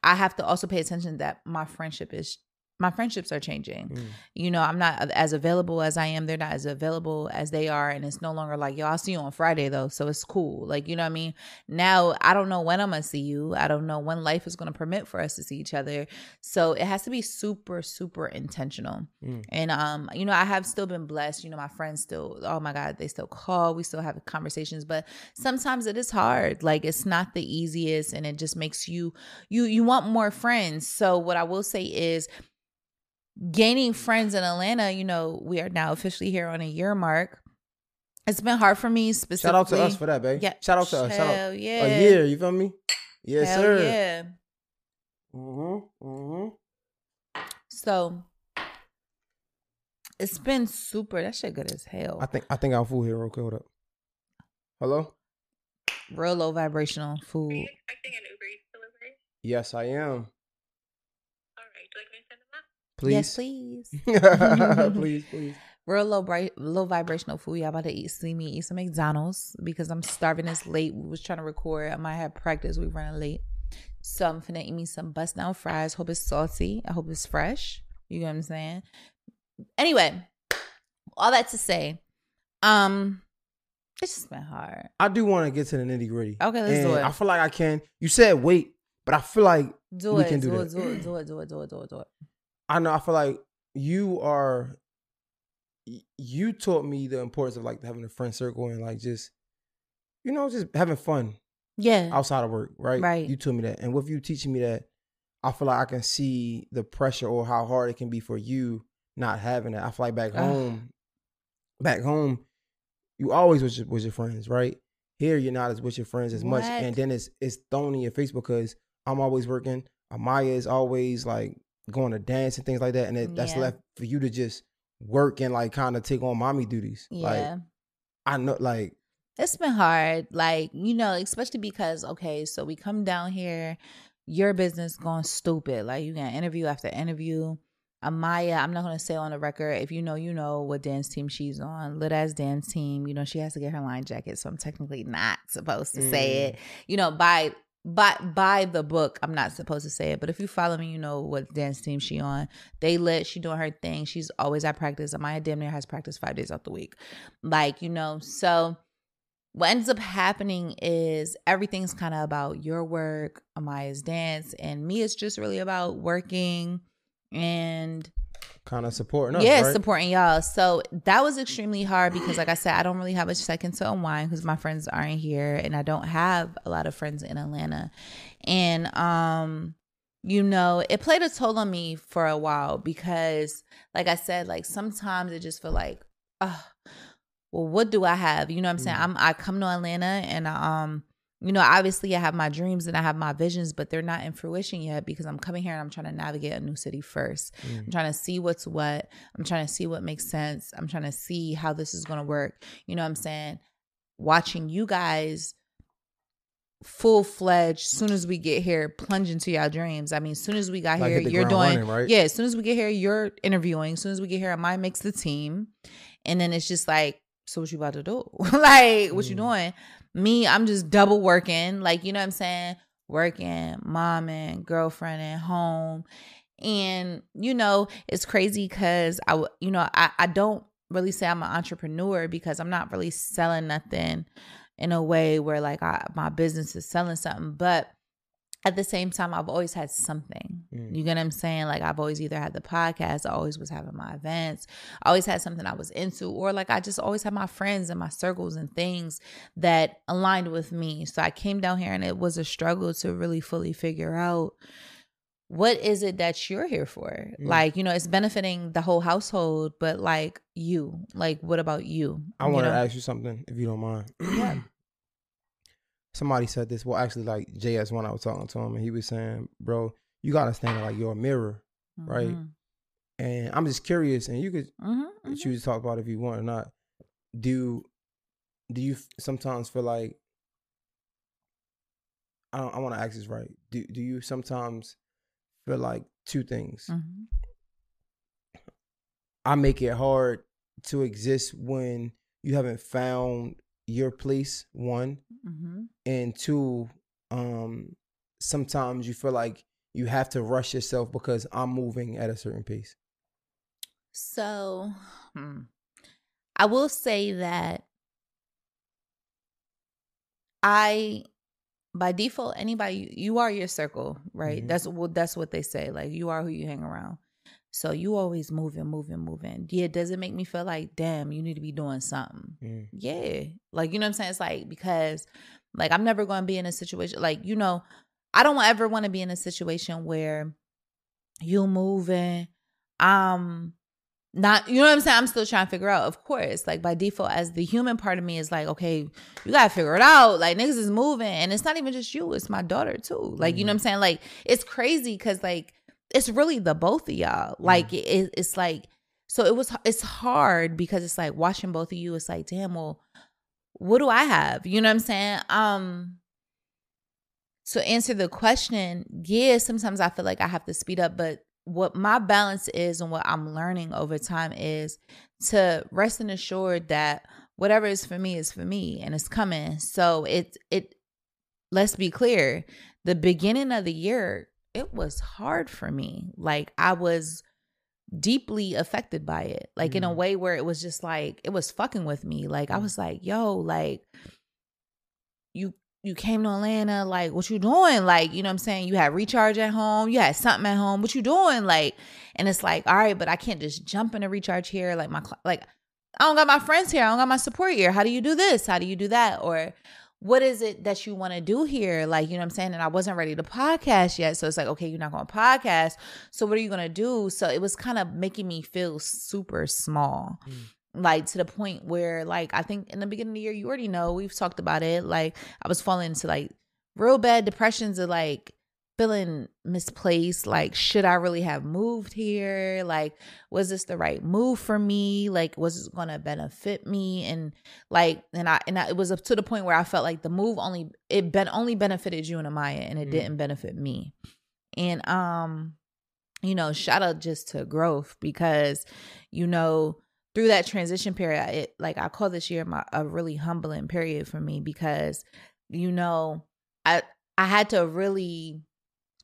I have to also pay attention that my friendship is. My friendships are changing Mm. you know, I'm not as available as I am. They're not as available as they are. And it's no longer like, yo, I'll see you on Friday though. So it's cool. Like, you know what I mean? Now I don't know when I'm gonna see you. I don't know when life is gonna permit for us to see each other. So it has to be super, super intentional. Mm. And um, you know, I have still been blessed. You know, my friends still, oh my God, they still call. We still have conversations, but sometimes it is hard. Like it's not the easiest and it just makes you you you want more friends. So what I will say is gaining friends in Atlanta, you know, we are now officially here on a year mark. It's been hard for me specifically. Shout out to us for that, babe. Yeah. Shout out to us. Shout out. Hell yeah. A year, you feel me? Yes, Hell sir. yeah. Mm-hmm. Mm-hmm. So it's been super. That shit good as hell. I think I think our food here real quick. Hold up. Hello? Real low vibrational food. Are you expecting an Uber Eats delivery? Yes, I am. All right. Do you like me to send them up? Please. Yes, please. please, please. Real low bright, low vibrational food. Y'all about to eat, see me eat some McDonald's because I'm starving. It's late. We was trying to record. I might have practice. We running late, so I'm finna eat me some bust down fries. Hope it's salty. I hope it's fresh. You know what I'm saying? Anyway, all that to say, um, it's just been hard. I do want to get to the nitty gritty. Okay, let's do it. I feel like I can. You said wait, But I feel like Do We it, can do do that. it, do it, do it, do it, do it, do it, do it. I know I feel like you are you taught me the importance of like having a friend circle and like just you know just having fun Yeah. outside of work, right? Right. You told me that. And with you teaching me that, I feel like I can see the pressure or how hard it can be for you not having it. I feel like back Ugh. home, back home, you always with your, with your friends, right? Here you're not as with your friends as much. And then it's it's thrown in your face because I'm always working. Amaya is always like going to dance and things like that. And it, that's Yeah. left for you to just work and like kind of take on mommy duties. Like Yeah. I know like It's been hard, like you know, especially because okay, so we come down here, your business going stupid. Like you got interview after interview. Amaya, I'm not gonna say on the record. If you know, you know what dance team she's on. Lit as dance team. You know she has to get her line jacket, so I'm technically not supposed to say it. Mm. You know, by by by the book, I'm not supposed to say it. But if you follow me, you know what dance team she on. They lit. She doing her thing. She's always at practice. Amaya damn near has practice five days out the week. Like you know, so what ends up happening is everything's kind of about your work, Amaya's dance, and me. It's just really about working and kind of supporting us. yeah, right? supporting y'all. So that was extremely hard because, like I said, I don't really have a second to unwind because my friends aren't here, and I don't have a lot of friends in Atlanta. And um, you know, it played a toll on me for a while because, like I said, like sometimes it just feel like, oh, well, what do I have? You know what I'm saying? Mhm. I'm I come to Atlanta and um. You know, obviously I have my dreams and I have my visions, but they're not in fruition yet because I'm coming here and I'm trying to navigate a new city first. Mm. I'm trying to see what's what. I'm trying to see what makes sense. I'm trying to see how this is going to work. You know what I'm saying? Watching you guys full fledged, soon as we get here, plunge into your dreams. I mean, as soon as we got Like here, you're doing, running, right? yeah, as soon as we get here, you're interviewing. As soon as we get here, mine makes the team. And then it's just like, so what you about to do? like, what you Mm. doing? Me, I'm just double working. Like, you know what I'm saying? Working, mom and girlfriend at home. And, you know, it's crazy because I, you know, I, I don't really say I'm an entrepreneur because I'm not really selling nothing in a way where like I, my business is selling something. But at the same time, I've always had something. Mm. You get what I'm saying? Like I've always either had the podcast, I always was having my events, I always had something I was into, or like I just always had my friends and my circles and things that aligned with me. So I came down here and it was a struggle to really fully figure out what is it that you're here for? Mm. Like, you know, it's benefiting the whole household, but like you, like what about you? I want to know? ask you something, if you don't mind. Yeah. Somebody said this. Well, actually, like JS1, I was talking to him, and he was saying, "Bro, you gotta stand like you're a mirror." right? Mhm. And I'm just curious, and you could Mhm, mhm. choose to talk about it if you want or not. Do do you sometimes feel like I don't, I want to ask this right? Do do you sometimes feel like two things? Mhm. I make it hard to exist when you haven't found your place. One Mhm. and two, um, sometimes you feel like you have to rush yourself because I'm moving at a certain pace. So, hmm. I will say that I, by default, anybody you are your circle, right? Mhm. That's what that's what they say. Like you are who you hang around. So you always moving, moving, moving. Yeah, does it make me feel like, damn, you need to be doing something? Mm. Yeah. Like, you know what I'm saying? It's like because like I'm never gonna be in a situation like, you know, I don't ever want to be in a situation where you moving, um not you know what I'm saying? I'm still trying to figure out, of course. Like by default, as the human part of me is like, okay, you gotta figure it out. Like niggas is moving. And it's not even just you, it's my daughter too. Like, you know what I'm saying? Like, it's crazy because like it's really the both of y'all. Like it, it's like so it was it's hard because it's like watching both of you, it's like, damn, well, what do I have? You know what I'm saying? Um to answer the question, yeah, sometimes I feel like I have to speed up, but what my balance is and what I'm learning over time is to rest and assured that whatever is for me is for me and it's coming. So it it let's be clear, the beginning of the year, it was hard for me. Like I was deeply affected by it. Like in a Mm. way where it was just like it was fucking with me. Like I Mm. was like, yo, like you you came to Atlanta, like what you doing? Like, you know what I'm saying? You had recharge at home, you had something at home, what you doing? Like, and it's like, all right, but I can't just jump in a recharge here. Like my like I don't got my friends here. I don't got my support here. How do you do this? How do you do that? Or what is it that you want to do here? Like, you know what I'm saying? And I wasn't ready to podcast yet. So it's like, okay, you're not going to podcast. So what are you going to do? So it was kind of making me feel super small. Mm. Like to the point where, like, I think in the beginning of the year, you already know, we've talked about it. Like, I was falling into like real bad depressions of like feeling misplaced. Like, should I really have moved here? Like, was this the right move for me? Like, was it gonna benefit me? And like, and I and I, it was up to the point where I felt like the move only it ben only benefited you and Amaya, and it Mm. didn't benefit me. And um, you know, shout out just to growth because, you know, through that transition period, it like I call this year my a really humbling period for me because, you know, I I had to really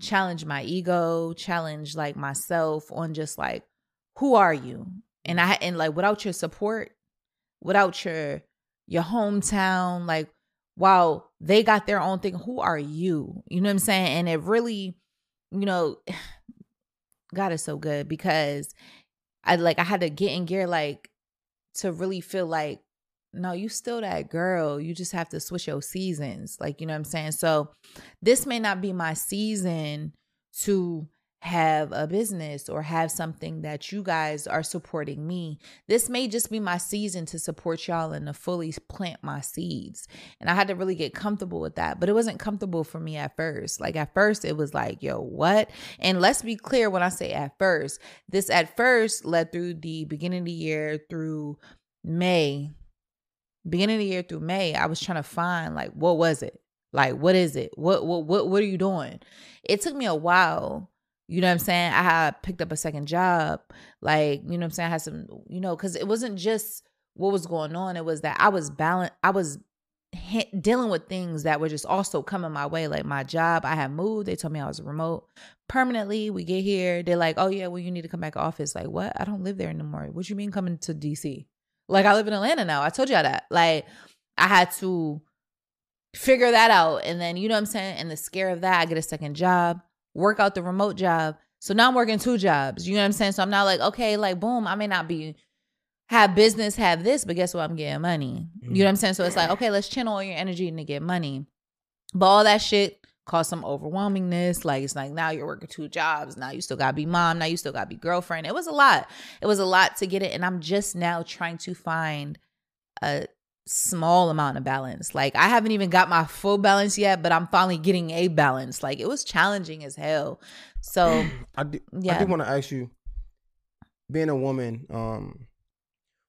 challenge my ego, challenge like myself on just like who are you? And I and like without your support, without your your hometown, like while they got their own thing, who are you? You know what I'm saying? And it really, you know, God is so good because I like I had to get in gear like to really feel like no, you still that girl. You just have to switch your seasons. Like, you know what I'm saying? So this may not be my season to have a business or have something that you guys are supporting me. This may just be my season to support y'all and to fully plant my seeds. And I had to really get comfortable with that. But it wasn't comfortable for me at first. Like at first it was like, yo, what? And let's be clear when I say at first, this at first led through the beginning of the year through May. Beginning of the year through May, I was trying to find like what was it? Like what is it? What what what what are you doing? It took me a while you know what I'm saying? I had picked up a second job. Like, you know what I'm saying? I had some, you know, because it wasn't just what was going on. It was that I was balanced. I was dealing with things that were just also coming my way. Like my job, I had moved. They told me I was remote permanently. We get here. They're like, oh, yeah, well, you need to come back to office. Like, what? I don't live there anymore. What do you mean coming to DC? Like, I live in Atlanta now. I told y'all that. Like, I had to figure that out. And then, you know what I'm saying? And the scare of that, I get a second job work out the remote job. So now I'm working two jobs. You know what I'm saying? So I'm not like, okay, like boom, I may not be have business, have this, but guess what? I'm getting money. You know what I'm saying? So it's like, mm. okay, let's channel all your energy to get money. But all that shit caused some overwhelmingness. Like it's like now you're working two jobs. Now you still gotta be mom. Now you still gotta be girlfriend. It was a lot. It was a lot to get it. And I'm just now trying to find a small amount of balance. Like I haven't even got my full balance yet, but I'm finally getting a balance. Like it was challenging as hell. So I do, I Yeah. do want to ask you, being a woman, um,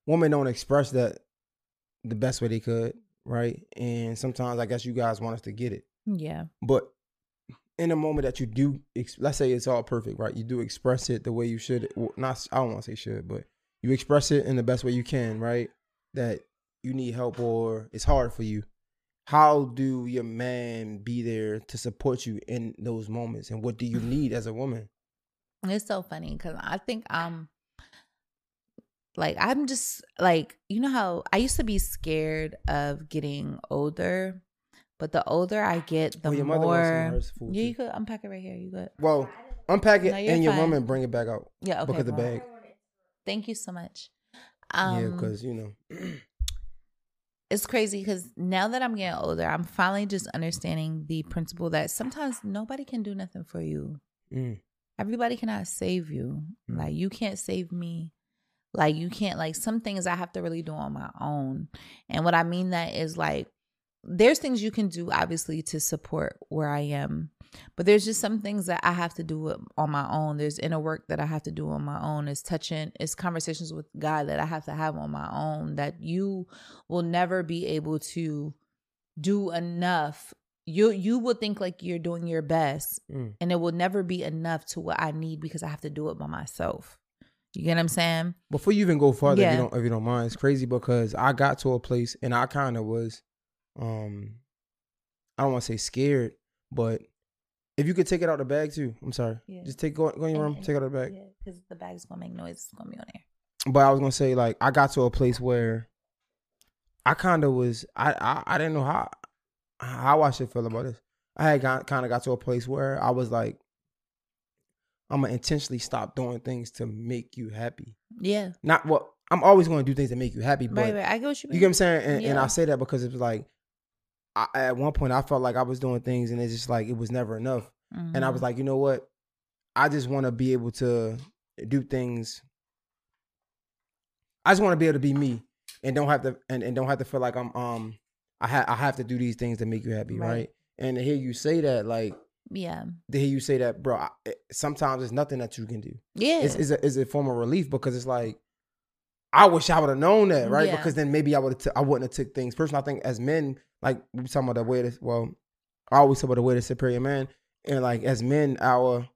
women don't express that the best way they could, right? And sometimes I guess you guys want us to get it, yeah. but in a moment that you do, let's say it's all perfect, right? You do express it the way you should. well, Not, I don't want to say should, but you express it in the best way you can, right? That you need help or it's hard for you. How do your man be there to support you in those moments? And what do you need as a woman? It's so funny because I think I'm like I'm just like you know how I used to be scared of getting older, but the older I get, the your mother wants some more. Yeah, you could unpack it right here. You good? Well, unpack it No, you're your fine. room and bring it back out. Yeah. Okay. Look at the bag. Thank you so much. yeah, Um, because you know. it's crazy because now that I'm getting older, I'm finally just understanding the principle that sometimes nobody can do nothing for you. Mm. Everybody cannot save you. Mm. Like you can't save me. Like you can't like some things I have to really do on my own. And what I mean that is like there's things you can do obviously to support where I am. But there's just some things that I have to do on my own. There's inner work that I have to do on my own. It's touching, it's conversations with God that I have to have on my own that you will never be able to do enough. You you will think like you're doing your best Mm. and it will never be enough to what I need because I have to do it by myself. You get what I'm saying? Before you even go further, if you don't if you don't mind, it's crazy because I got to a place and I kind of was, um, I don't want to say scared, but if you could take it out of the bag too, I'm sorry, Yeah. just take go, go in your room, take it out of the bag. Yeah, because the bag's gonna make noise. It's gonna be on there. But I was gonna say like I got to a place where I kind of was I, I I didn't know how how I should feel about this. I had got, kind of got to a place where I was like, I'm gonna intentionally stop doing things to make you happy. Yeah. Not what I'm always to do things that make you happy, but right, right. I get what you mean. you get what I'm saying. And, and I Yeah. say that because it was like, I, at one point I felt like I was doing things, and it's just like it was never enough. And I Mm-hmm. was like, you know what? I just want to be able to do things. I just want to be able to be me and don't have to and, and don't have to feel like I'm um I have I have to do these things to make you happy, right? Right. And to hear you say that, like yeah. to hear you say that, bro, I, it- sometimes it's nothing that you can do. Yeah. It's, it's a it's a form of relief because it's like I wish I would have known that, right? Yeah. Because then maybe I would have I wouldn't have took things personal. I think as men, like we talking about the way to well, I always talk about the way to superior man, and like as men, our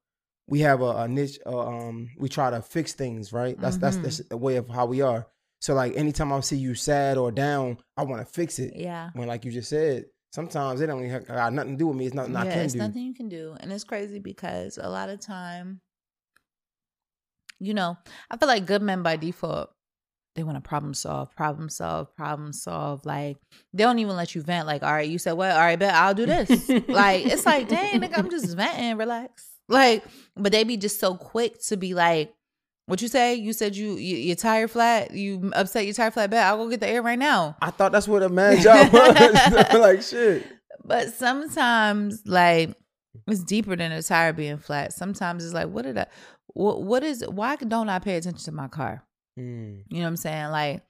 we have a, a niche. Uh, um, we try to fix things, right? That's that's Mhm. that's a way of how we are. So like anytime I see you sad or down, I want to fix it. yeah. When like you just said, sometimes it don't have, got nothing to do with me. It's nothing I can it's do. nothing you can do. And it's crazy because a lot of time, you know, I feel like good men by default, they want to problem solve, problem solve, problem solve. Like they don't even let you vent. Like, all right, you said what? All right, bet I'll do this. like it's like, dang, nigga, I'm just venting, relax. Like, but they be just so quick to be like, what you say? You said you, you your tire flat. You upset your tire flat. Bet I'll go get the air right now. I thought that's what a man job was. like shit. But sometimes, like, it's deeper than a tire being flat. Sometimes it's like, what did I, what, what is, why don't I pay attention to my car? Mm. You know what I'm saying? Like,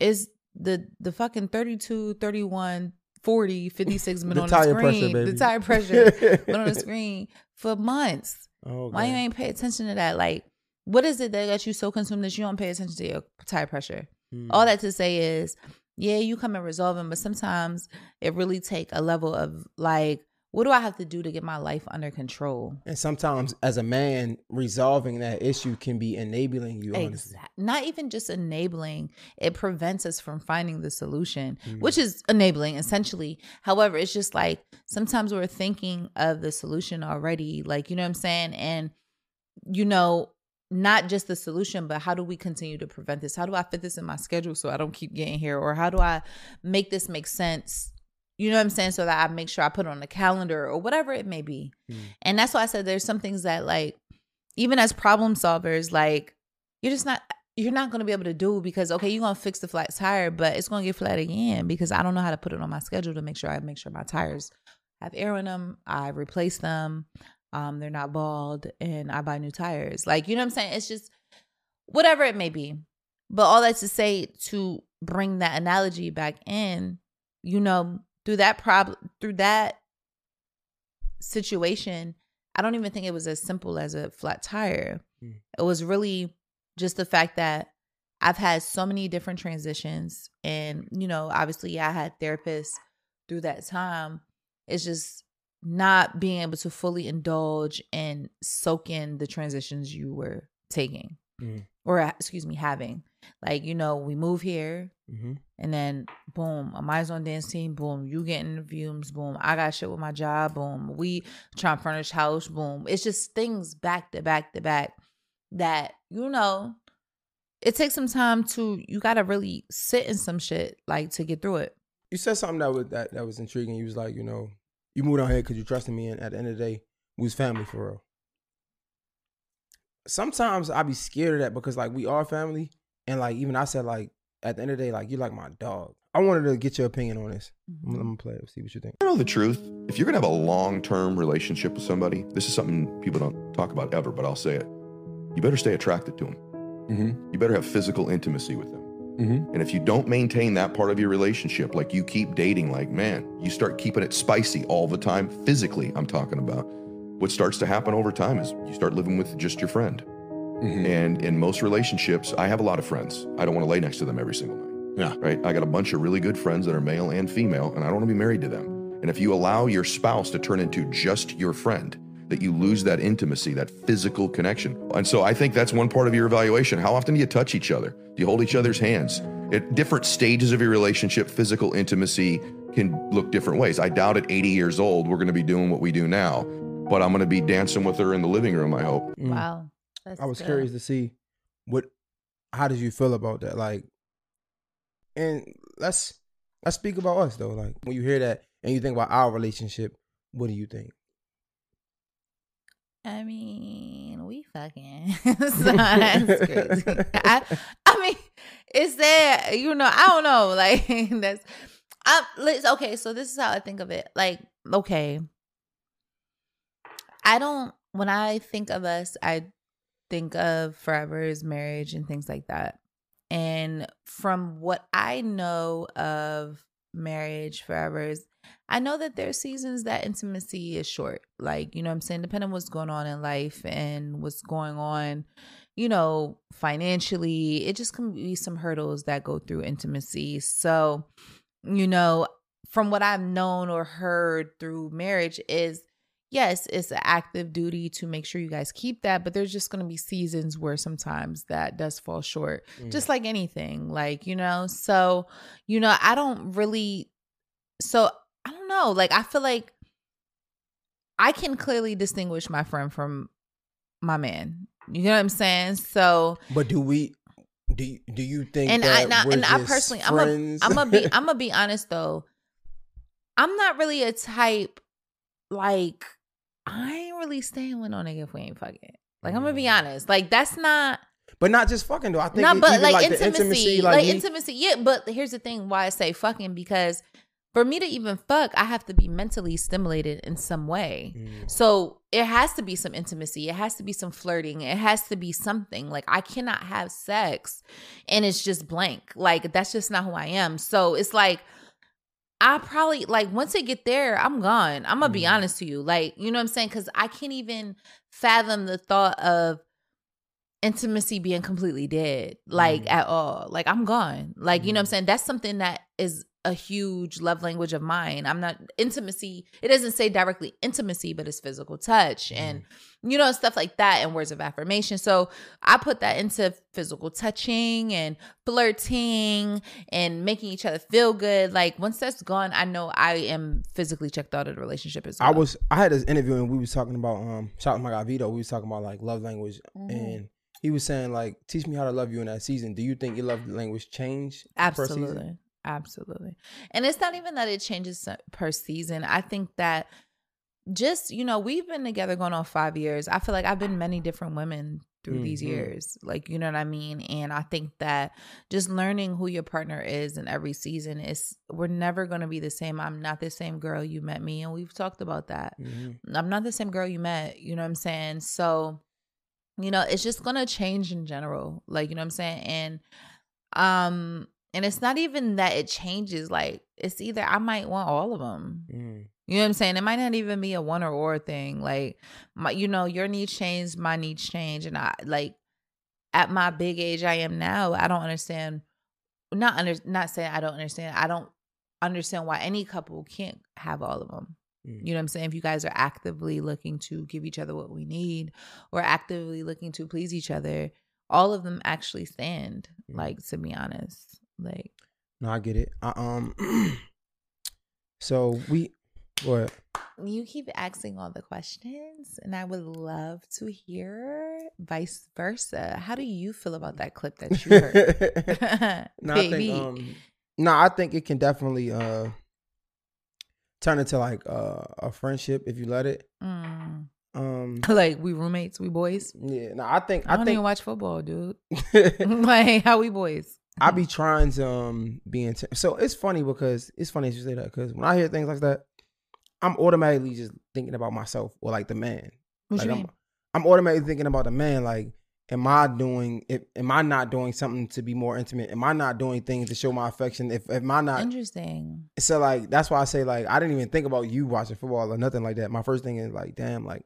is the, the fucking 32, 31, 40, 56 been The on the tire pressure, screen, baby. the tire pressure been on the screen for months. Oh, Why you ain't pay attention to that? Like, what is it that got you so consumed that you don't pay attention to your tire pressure? Mm. all that to say is yeah you come and resolve them but sometimes it really take a level of like what do i have to do to get my life under control? And sometimes, as a man, resolving that issue can be enabling you. Honestly, Exact- not even just enabling it prevents us from finding the solution Mm. which is enabling essentially. However it's just like sometimes we're thinking of the solution already like you know what i'm saying? And you know not just the solution but how do we continue to prevent this? How do i fit this in my schedule so i don't keep getting here? Or how do i make this make sense you know what i'm saying? So that i make sure i put it on the calendar or whatever it may be. Mm. and that's why i said there's some things that like even as problem solvers like you're just not you're not going to be able to do because okay you're to fix the flat tire but it's going to get flat again because i don't know how to put it on my schedule to make sure i make sure my tires have air in them i replace them um they're not bald and i buy new tires. Like you know what i'm saying? It's just whatever it may be. But all that to say to bring that analogy back in you know through that problem through that situation i don't even think it was as simple as a flat tire Mm. it was really just the fact that I've had so many different transitions and you know obviously I had therapists through that time it's just not being able to fully indulge and soak in the transitions you were taking Mhm. or excuse me having like you know we move here hmm and then boom, Amaya's on dance team, boom, you get interviews, boom, I got shit with my job, boom, we trying to furnish house, boom. It's just things back to back to back that, you know, it takes some time to you gotta really sit in some shit like to get through it. You said something that was that, that was intriguing. You was like, you know, you moved on here because you trusted me, and at the end of the day, we was family for real. Sometimes I be scared of that because like we are family, and like even I said like at the end of the day, like you're like my dog. I wanted to get your opinion on this. I'm, I'm gonna play it. See what you think. I know the truth? If you're gonna have a long-term relationship with somebody, this is something people don't talk about ever, but I'll say it. You better stay attracted to them. Mm-hmm. You better have physical intimacy with them. Mm-hmm. And if you don't maintain that part of your relationship, like you keep dating, like man, you start keeping it spicy all the time, physically, I'm talking about. What starts to happen over time is you start living with just your friend. Mm-hmm. And in most relationships, I have a lot of friends. I don't want to lay next to them every single night. Yeah. Right. I got a bunch of really good friends that are male and female, and I don't want to be married to them. And if you allow your spouse to turn into just your friend, that you lose that intimacy, that physical connection. And so I think that's one part of your evaluation. How often do you touch each other? Do you hold each other's hands? At different stages of your relationship, physical intimacy can look different ways. I doubt at 80 years old we're going to be doing what we do now, but I'm going to be dancing with her in the living room, I hope. Mm. Wow. That's I was good. curious to see what how did you feel about that? Like and let's let's speak about us though. Like when you hear that and you think about our relationship, what do you think? I mean, we fucking. so that's crazy. I, I mean, is there, you know, I don't know. Like, that's, I, let's, okay, so this is how I think of it. Like, okay. I don't, when I think of us, I think of forever's marriage and things like that. And from what I know of marriage, forever's, I know that there's seasons that intimacy is short. Like, you know what I'm saying? Depending on what's going on in life and what's going on, you know, financially, it just can be some hurdles that go through intimacy. So, you know, from what I've known or heard through marriage is yes, it's an active duty to make sure you guys keep that, but there's just going to be seasons where sometimes that does fall short, just mm. like anything, like, you know. So, you know, I don't really, so I don't know. Like, I feel like I can clearly distinguish my friend from my man. You know what I'm saying? So, But do we? Do you, do you think? and I and I, we're and I personally, I'm a, friends? I'm gonna be, I'm gonna be honest though. I'm not really a type like I ain't really staying with no nigga if we ain't fucking. Like I'm gonna be Mm. honest. Like that's not but not just fucking though. I think not it- but even, like, the intimacy, like, like intimacy. Yeah, but here's the thing: why I say fucking because for me to even fuck, I have to be mentally stimulated in some way. Mm. So it has to be some intimacy. It has to be some flirting. It has to be something. Like I cannot have sex and it's just blank. Like that's just not who I am. So it's like I probably like once I get there, I'm gone. I'm gonna be Mhm. honest to you. Like, you know what I'm saying? Cause I can't even fathom the thought of intimacy being completely dead, like Mhm. at all. Like I'm gone. Like, you know what I'm Mhm. saying? That's something that is a huge love language of mine. I'm not intimacy. It doesn't say directly intimacy, but it's physical touch and you know stuff like that and words of affirmation. So I put that into physical touching and flirting and making each other feel good. Like once that's gone, I know I am physically checked out of the relationship as well. I was I had this interview and we was talking about um shout out to my guy Vito. We was talking about like love language Mhm. and he was saying like teach me how to love you in that season. Do you think your love language changed per season? Absolutely. Absolutely. And it's not even that it changes per season. I think that just, you know, we've been together going on five years. I feel like I've been many different women through these Mhm. years. Like, you know what I mean? And I think that just learning who your partner is in every season is, we're never going to be the same. I'm not the same girl you met me. And we've talked about that. Mhm. I'm not the same girl you met. You know what I'm saying? So, you know, it's just gonna change in general. Like, you know what I'm saying? And um, and it's not even that it changes, like it's either I might want all of them. Mm. You know what I'm saying? It might not even be a one or or thing. Like my you know, your needs change, my needs change. And I like at my big age I am now, I don't understand not under not saying I don't understand. I don't understand why any couple can't have all of them. Mm. You know what I'm saying? If you guys are actively looking to give each other what we need or actively looking to please each other, all of them actually stand, Mm. like to be honest. Like No, I get it. I, um so we what you keep asking all the questions and I would love to hear vice versa. How do you feel about that clip that you heard? no, I think um no, I think it can definitely uh turn into like uh, a friendship if you let it. Mm. Um like we roommates, we boys. yeah, no, I think I I don't think even watch football, dude. like how we boys. I be trying to um be in so it's funny because it's funny as you say that because when I hear things like that, I'm automatically just thinking about myself or like the man. What like you I'm, mean? I'm automatically thinking about the man. Like, am I doing? If, am I not doing something to be more intimate? Am I not doing things to show my affection? If am I not? Interesting. So like that's why I say like I didn't even think about you watching football or nothing like that. My first thing is like, damn, like,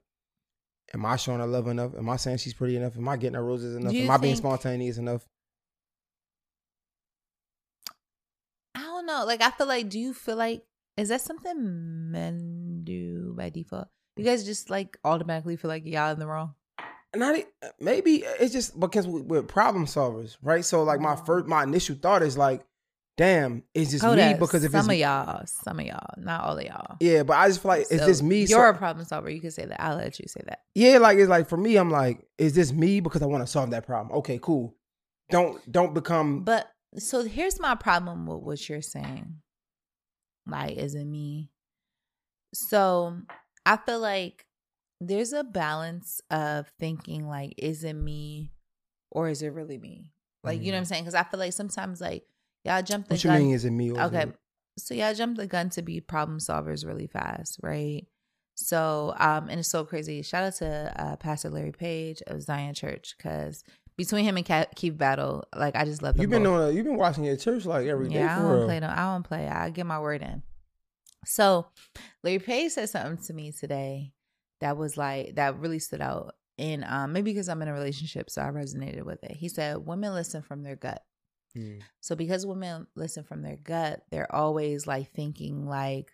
am I showing her love enough? Am I saying she's pretty enough? Am I getting her roses enough? Am I being spontaneous enough? I don't know. Like I feel like do you feel like is that something men do by default? You guys just like automatically feel like y'all in the wrong. Not e- uh, maybe uh, it's just because we, we're problem solvers, right? So like my mm-hmm. first, my initial thought is like, damn, it's just Hold me up. because if it's some of y'all, some of y'all, not all of y'all. yeah, but I just feel like it's So just me. You're so- a problem solver. You can say that. I'll let you say that. Yeah, like it's like for me, I'm like, is this me because I want to solve that problem? Okay, cool. Don't don't become But so here's my problem with what you're saying. Like, is it me? So I feel like there's a balance of thinking like, is it me or is it really me? Like, you know what I'm saying? Because I feel like sometimes like y'all jump the gun. What you mean? Is it me? Or Okay. it- So y'all jump the gun to be problem solvers really fast, right? So um and it's so crazy. Shout out to uh Pastor Larry Page of Zion Church because between him and Keith Battle, like I just love. You've been both. on. A, you've been watching your church like every day. Yeah, I for don't real. play no. I don't play. I get my word in. So, Larry Page said something to me today that was like that really stood out. And um, maybe because I'm in a relationship, so I resonated with it. He said, "Women listen from their gut." Mm. So because women listen from their gut, they're always like thinking like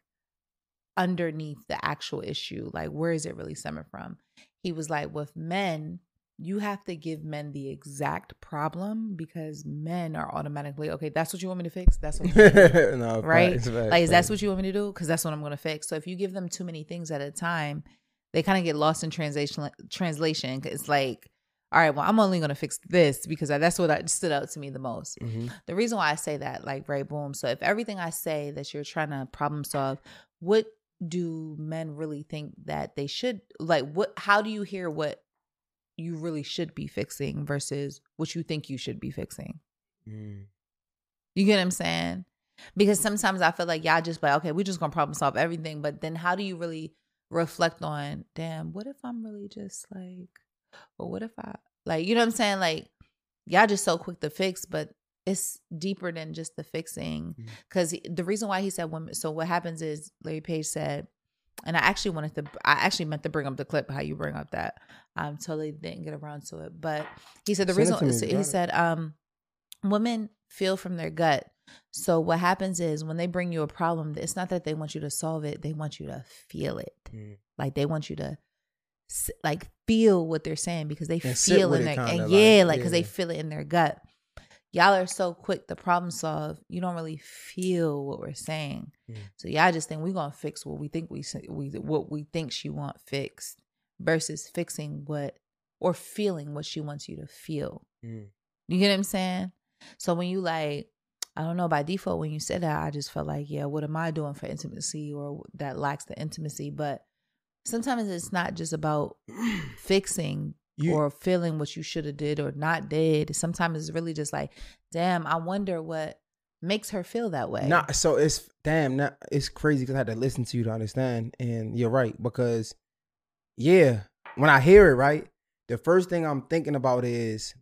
underneath the actual issue, like where is it really stemming from? He was like, with men, you have to give men the exact problem because men are automatically okay. That's what you want me to fix. That's what. You want me to do." no, right? facts, facts, like, is that's what you want me to do? Because that's what I'm going to fix. So if you give them too many things at a time, they kind of get lost in translation. Translation. it's like, all right, well, I'm only going to fix this because that's what I, stood out to me the most. Mhm. The reason why I say that, like, right, boom. So if everything I say that you're trying to problem solve, what do men really think that they should like? What? How do you hear what you really should be fixing versus what you think you should be fixing? Mm. You get what I'm saying? Because sometimes I feel like y'all just like, okay, we're just gonna problem solve everything. But then how do you really reflect on, damn, what if I'm really just like, well, what if I like, you know what I'm saying? Like, y'all just so quick to fix, but it's deeper than just the fixing. Because the reason why he said women, so what happens is Larry Page said, and I actually wanted to, I actually meant to bring up the clip how you bring up that. I um, totally didn't get around to it, but he said the Send reason so he said, um, women feel from their gut. So what happens is when they bring you a problem, it's not that they want you to solve it; they want you to feel it. Mm. Like they want you to, like feel what they're saying because they And feel in it their and yeah, like because yeah. they feel it in their gut. Y'all are so quick to problem solve. You don't really feel what we're saying. So y'all just think we're gonna fix what we think we we what we think she want fixed, versus fixing what or feeling what she wants you to feel. Mm. You get what I'm saying? So when you like, I don't know, by default, when you said that, I just felt like, yeah, what am I doing for intimacy or that lacks the intimacy? But sometimes it's not just about fixing You- or feeling what you should have did or not did. Sometimes it's really just like, damn, I wonder what makes her feel that way. Not so it's damn. Not, it's crazy because I had to listen to you to understand. And you're right because yeah, when I hear it, right, the first thing I'm thinking about is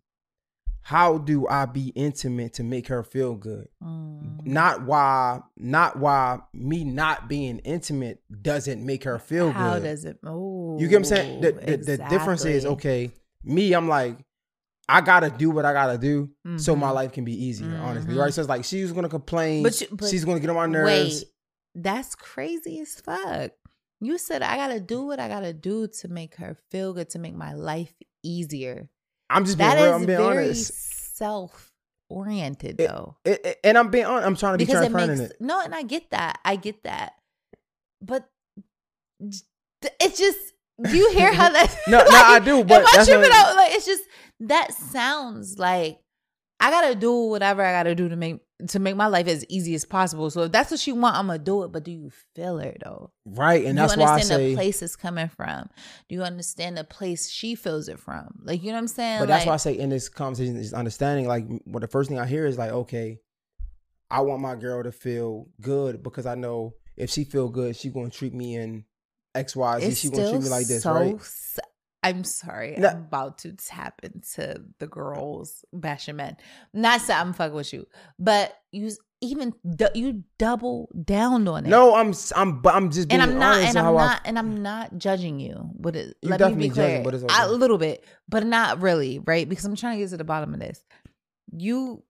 how do I be intimate to make her feel good? Mm. Not why, not why me not being intimate doesn't make her feel How good. does it? Oh, You get what I'm saying? The, the, the difference is okay. Me, I'm like, I gotta do what I gotta do so my Mhm. life can be easier. Honestly, Mhm. right? So it's like she's gonna complain. But you- but she's gonna get on my nerves. Wait, that's crazy as fuck. You said I gotta do what I gotta do to make her feel good, to make my life easier. I'm just being That real. is I'm being very honest. self oriented though. It- it- and I'm being honest. I'm trying to be Because it transparent makes in it. no, and I get that. I get that. But it's just do you hear how that No, no, I do, but am I tripping out? Like it's just that sounds like I gotta do whatever I gotta do to make to make my life as easy as possible. So if that's what she want, I'm gonna do it. But do you feel her though? Right, and do that's you why I say. Do you understand the place it's coming from? Do you understand the place she feels it from? Like you know what I'm saying? But that's why I say in this conversation is understanding. Like, what the first thing I hear is like, okay, I want my girl to feel good because I know if she feel good, she gonna treat me in X, Y, Z. She gonna treat me like this, so. right? I'm sorry. No. I'm about to tap into the girls bashing men. Not saying I'm fucking with you, but you even you double down on it. No, I'm, I'm, I'm just being and I'm not, honest and I'm how I not, and I'm not judging you. But it, let me be clear, judging, but it's I- a okay. little bit, but not really, right? Because I'm trying to get to the bottom of this. You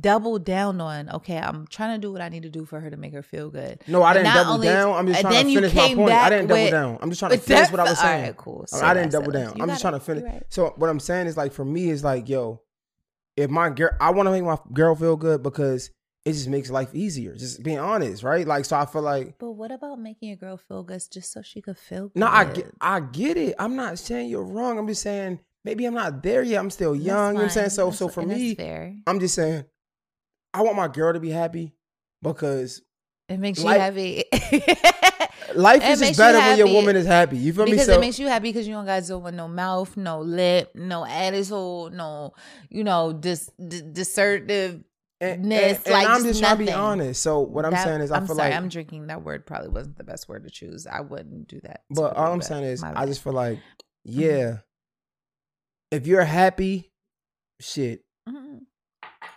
double down on, okay, I'm trying to do what I need to do for her to make her feel good. No, I didn't double only- down. I'm just trying to finish my point. I didn't double with- down. I'm just trying to finish what I was right, saying. cool. I didn't double down. I'm just trying to finish. Right. So what I'm saying is like for me is like, yo, if my girl, I want to make my girl feel good because it just makes life easier. Just being honest, right? Like, so I feel like, But what about making a girl feel good just so she could feel good? no, I get, I get it. I'm not saying you're wrong. I'm just saying maybe I'm not there yet. I'm still young. You know what I'm saying? So, That's so for me, fair. I'm just saying, I want my girl to be happy because It makes you happy. life is just better when your woman is happy. You feel me? because So it makes you happy because you don't got to deal with no mouth, no lip, no attitude, no, you know, dis, dis dissertive. and, and- and like, I'm just just trying to be honest. So what I'm That- saying is, I I'm feel sorry, like, I'm drinking. That word probably wasn't the best word to choose. I wouldn't do that. but all I'm saying is, my I bad. just feel like, yeah, if you're happy, shit, Mhm.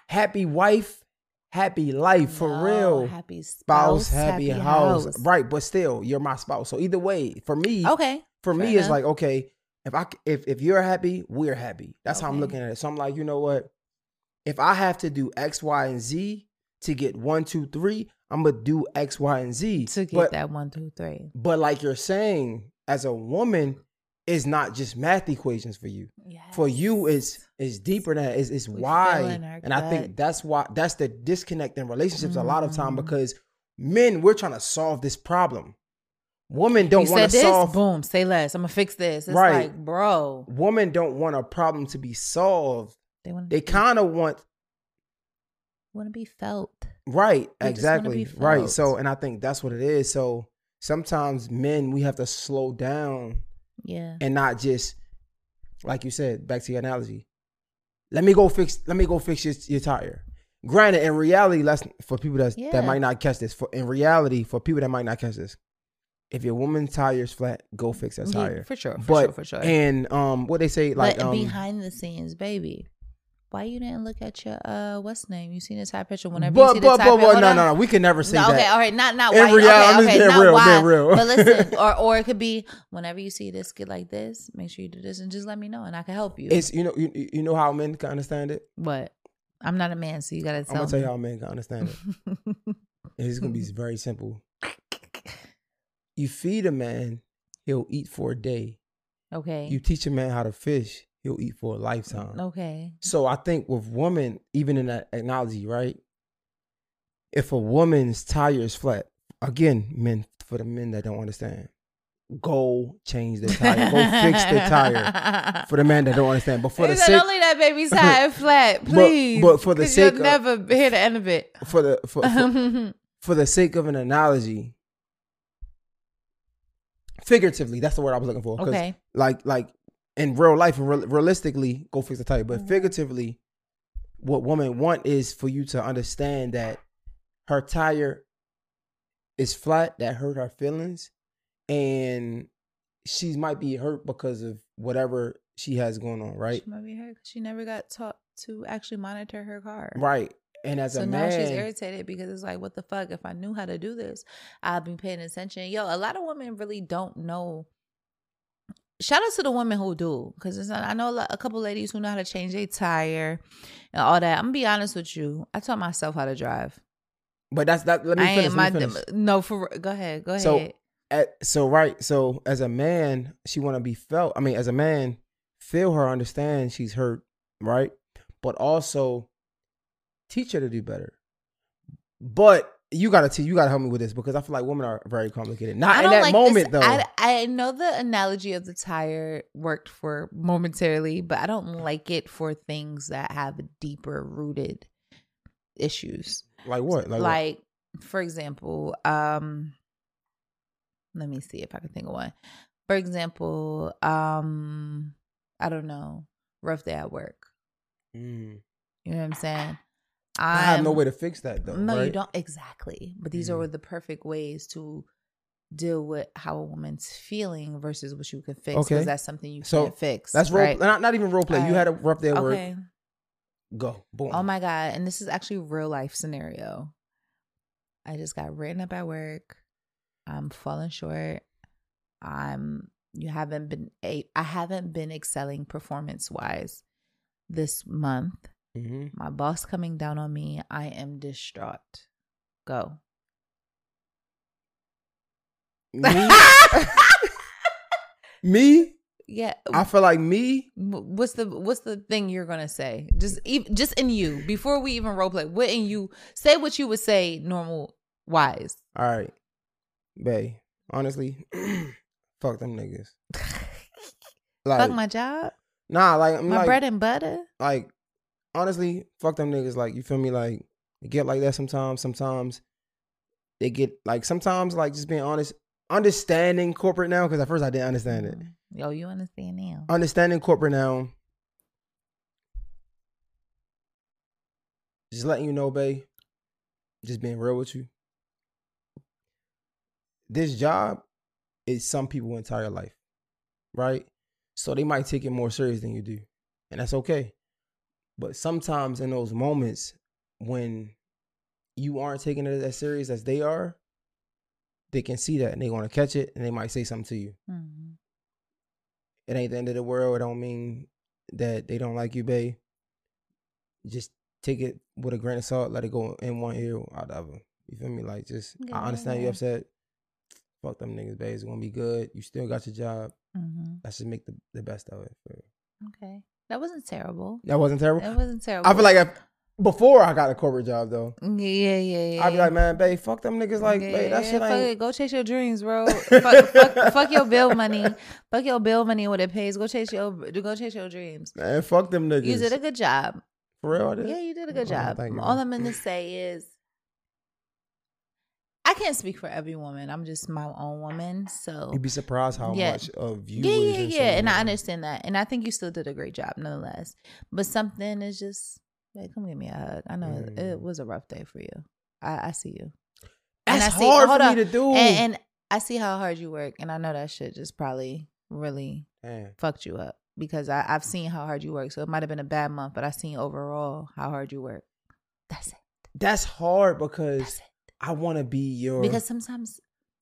happy wife, happy life for No, real. Happy Spouse, spouse, happy, house. right? But still, you're my spouse. So either way, for me, Okay. for fair me, it's like okay, if I if if you're happy, we're happy. That's how I'm looking at it. So I'm like, you know what? If I have to do X, Y, and Z to get one, two, three, I'm gonna do X, Y, and Z to get but, that one, two, three. But like you're saying, as a woman, it's not just math equations for you. For you, it's it's deeper than that. It's, it's We feel wide, in and I think that's why that's the disconnect in relationships a lot of time Mhm. because men we're trying to solve this problem. Women don't want to solve boom, say less. I'm gonna fix this. It's Right. like, bro, women don't want a problem to be solved. they want They kind of want want to be felt. right, They exactly, be right. So, and I think that's what it is. So sometimes men we have to slow down Yeah. and not just like you said. Back to your analogy. Let me go fix. Let me go fix your, your tire. Granted, in reality, let's for people that Yeah. that might not catch this. For in reality, for people that might not catch this, if your woman's tire is flat, go fix that Yeah, tire. for sure, for but sure, for sure. and um, what they say like um, behind the scenes, baby, why you didn't look at your uh what's name? You seen the type picture whenever but you see the but type but, picture. but hold no, no no we can never say No, okay, that. all right, not not In why. reality, okay, I'm just okay, being not real, why. being real. But listen, or or it could be whenever you see this kid like this, make sure you do this and just let me know and I can help you. It's you know you, you know how men can understand it. what? I'm not a man, so you gotta tell. I'm gonna tell me. you how men can understand it. It's gonna be very simple. You feed a man, he'll eat for a day. okay. You teach a man how to fish, he'll eat for a lifetime. okay. So I think with women, even in that analogy, right? If a woman's tire is flat, again, men for the men that don't understand, go change the tire, go fix the tire. For the man that don't understand, but for He the said, sake, only that baby's tire flat, please. but for the sake you'll of- never hear the end of it. for the for, for, for the sake of an analogy, figuratively, that's the word I was looking for. okay. Like like in real life and real, realistically, go fix the tire. But Mhm. figuratively, what women want is for you to understand that her tire is flat, that hurt her feelings, and she might be hurt because of whatever she has going on, right? She might be hurt 'cause she never got taught to actually monitor her car. Right. And as a so a now she's irritated because it's like, what the fuck? If I knew how to do this, I'd be paying attention. Yo, a lot of women really don't know. Shout out to the women who do, because I know a, couple ladies who know how to change their tire and all that. I'm gonna be honest with you. I taught myself how to drive. but that's that. Let me I finish. ain't let my me finish. no for go ahead, go ahead. So, at, so right so as a man she want to be felt i mean as a man feel her understand she's hurt right but also teach her to do better but you gotta you gotta help me with this because i feel like women are very complicated not in that like moment this. though I, I know the analogy of the tire worked for momentarily, but I don't like it for things that have deeper rooted issues. like what like, Like, what? for example, um, let me see if I can think of one. For example, um, I don't know, rough day at work. Mm. You know what I'm saying? I have no way to fix that though no, you don't exactly. But these Mhm. are the perfect ways to deal with how a woman's feeling versus what you can fix. Because Okay. that's something you So, can't fix. that's role right? not, not even role play you had a rough day at work go boom Oh my god! And this is actually a real life scenario. I just got written up at work. I'm falling short. I'm. You haven't been a. I haven't been excelling performance wise this month. Mhm. My boss coming down on me. I am distraught. Go. me me yeah. i feel like me What's the What's the thing you're gonna say? Just even just in you before we even role play. What in you say? What you would say normal wise. All right, Bay. Honestly, fuck them niggas. Like, Fuck my job. nah, like I'm My like, bread and butter. like, honestly, fuck them niggas. Like, you feel me? Like, they get like that sometimes. Sometimes they get like sometimes like just being honest. understanding corporate now because at first I didn't understand it. Mm. Yo, you understand now? Understanding corporate now. Just letting you know, babe. Just being real with you. This job is some people's entire life, right? So they might take it more serious than you do, and that's okay. But sometimes in those moments when you aren't taking it as serious as they are, they can see that and they're gonna catch it and they might say something to you. Mhm. It ain't the end of the world. It don't mean that they don't like you, babe. Just take it with a grain of salt. Let it go in one ear, out the other. You feel me? Like, just I understand you Yeah. upset. Fuck them niggas, babe. It's gonna be good. You still got your job. Mhm. Let's just make the, the best of it. For Okay, that wasn't terrible. That wasn't terrible. That wasn't terrible. I feel like if, before I got a corporate job though, yeah, yeah, yeah. I'd be like, man, babe, fuck them niggas. Like, Yeah, babe, that shit fuck ain't. it. Go chase your dreams, bro. fuck, fuck, fuck your bill money. Fuck your bill money. What it pays. Go chase your. Go chase your dreams. Man, fuck them niggas. You did a good job. For real, I did. Yeah, you did a good Oh, job. All. I'm gonna say is, I can't speak for every woman. I'm just my own woman. So You'd be surprised how Yeah. much of you. yeah, yeah, yeah. And I understand that, and I think you still did a great job, nonetheless. But something is just, hey, come give me a hug. I know it, it Mm. was a rough day for you. I, I see you. That's and I see, hard for on. me to do. and, and I see how hard you work, and I know that shit just probably really Damn. fucked you up because I, I've seen how hard you work. So it might have been a bad month, but I've seen overall how hard you work. That's it. That's hard because That's it. I want to be your. Because sometimes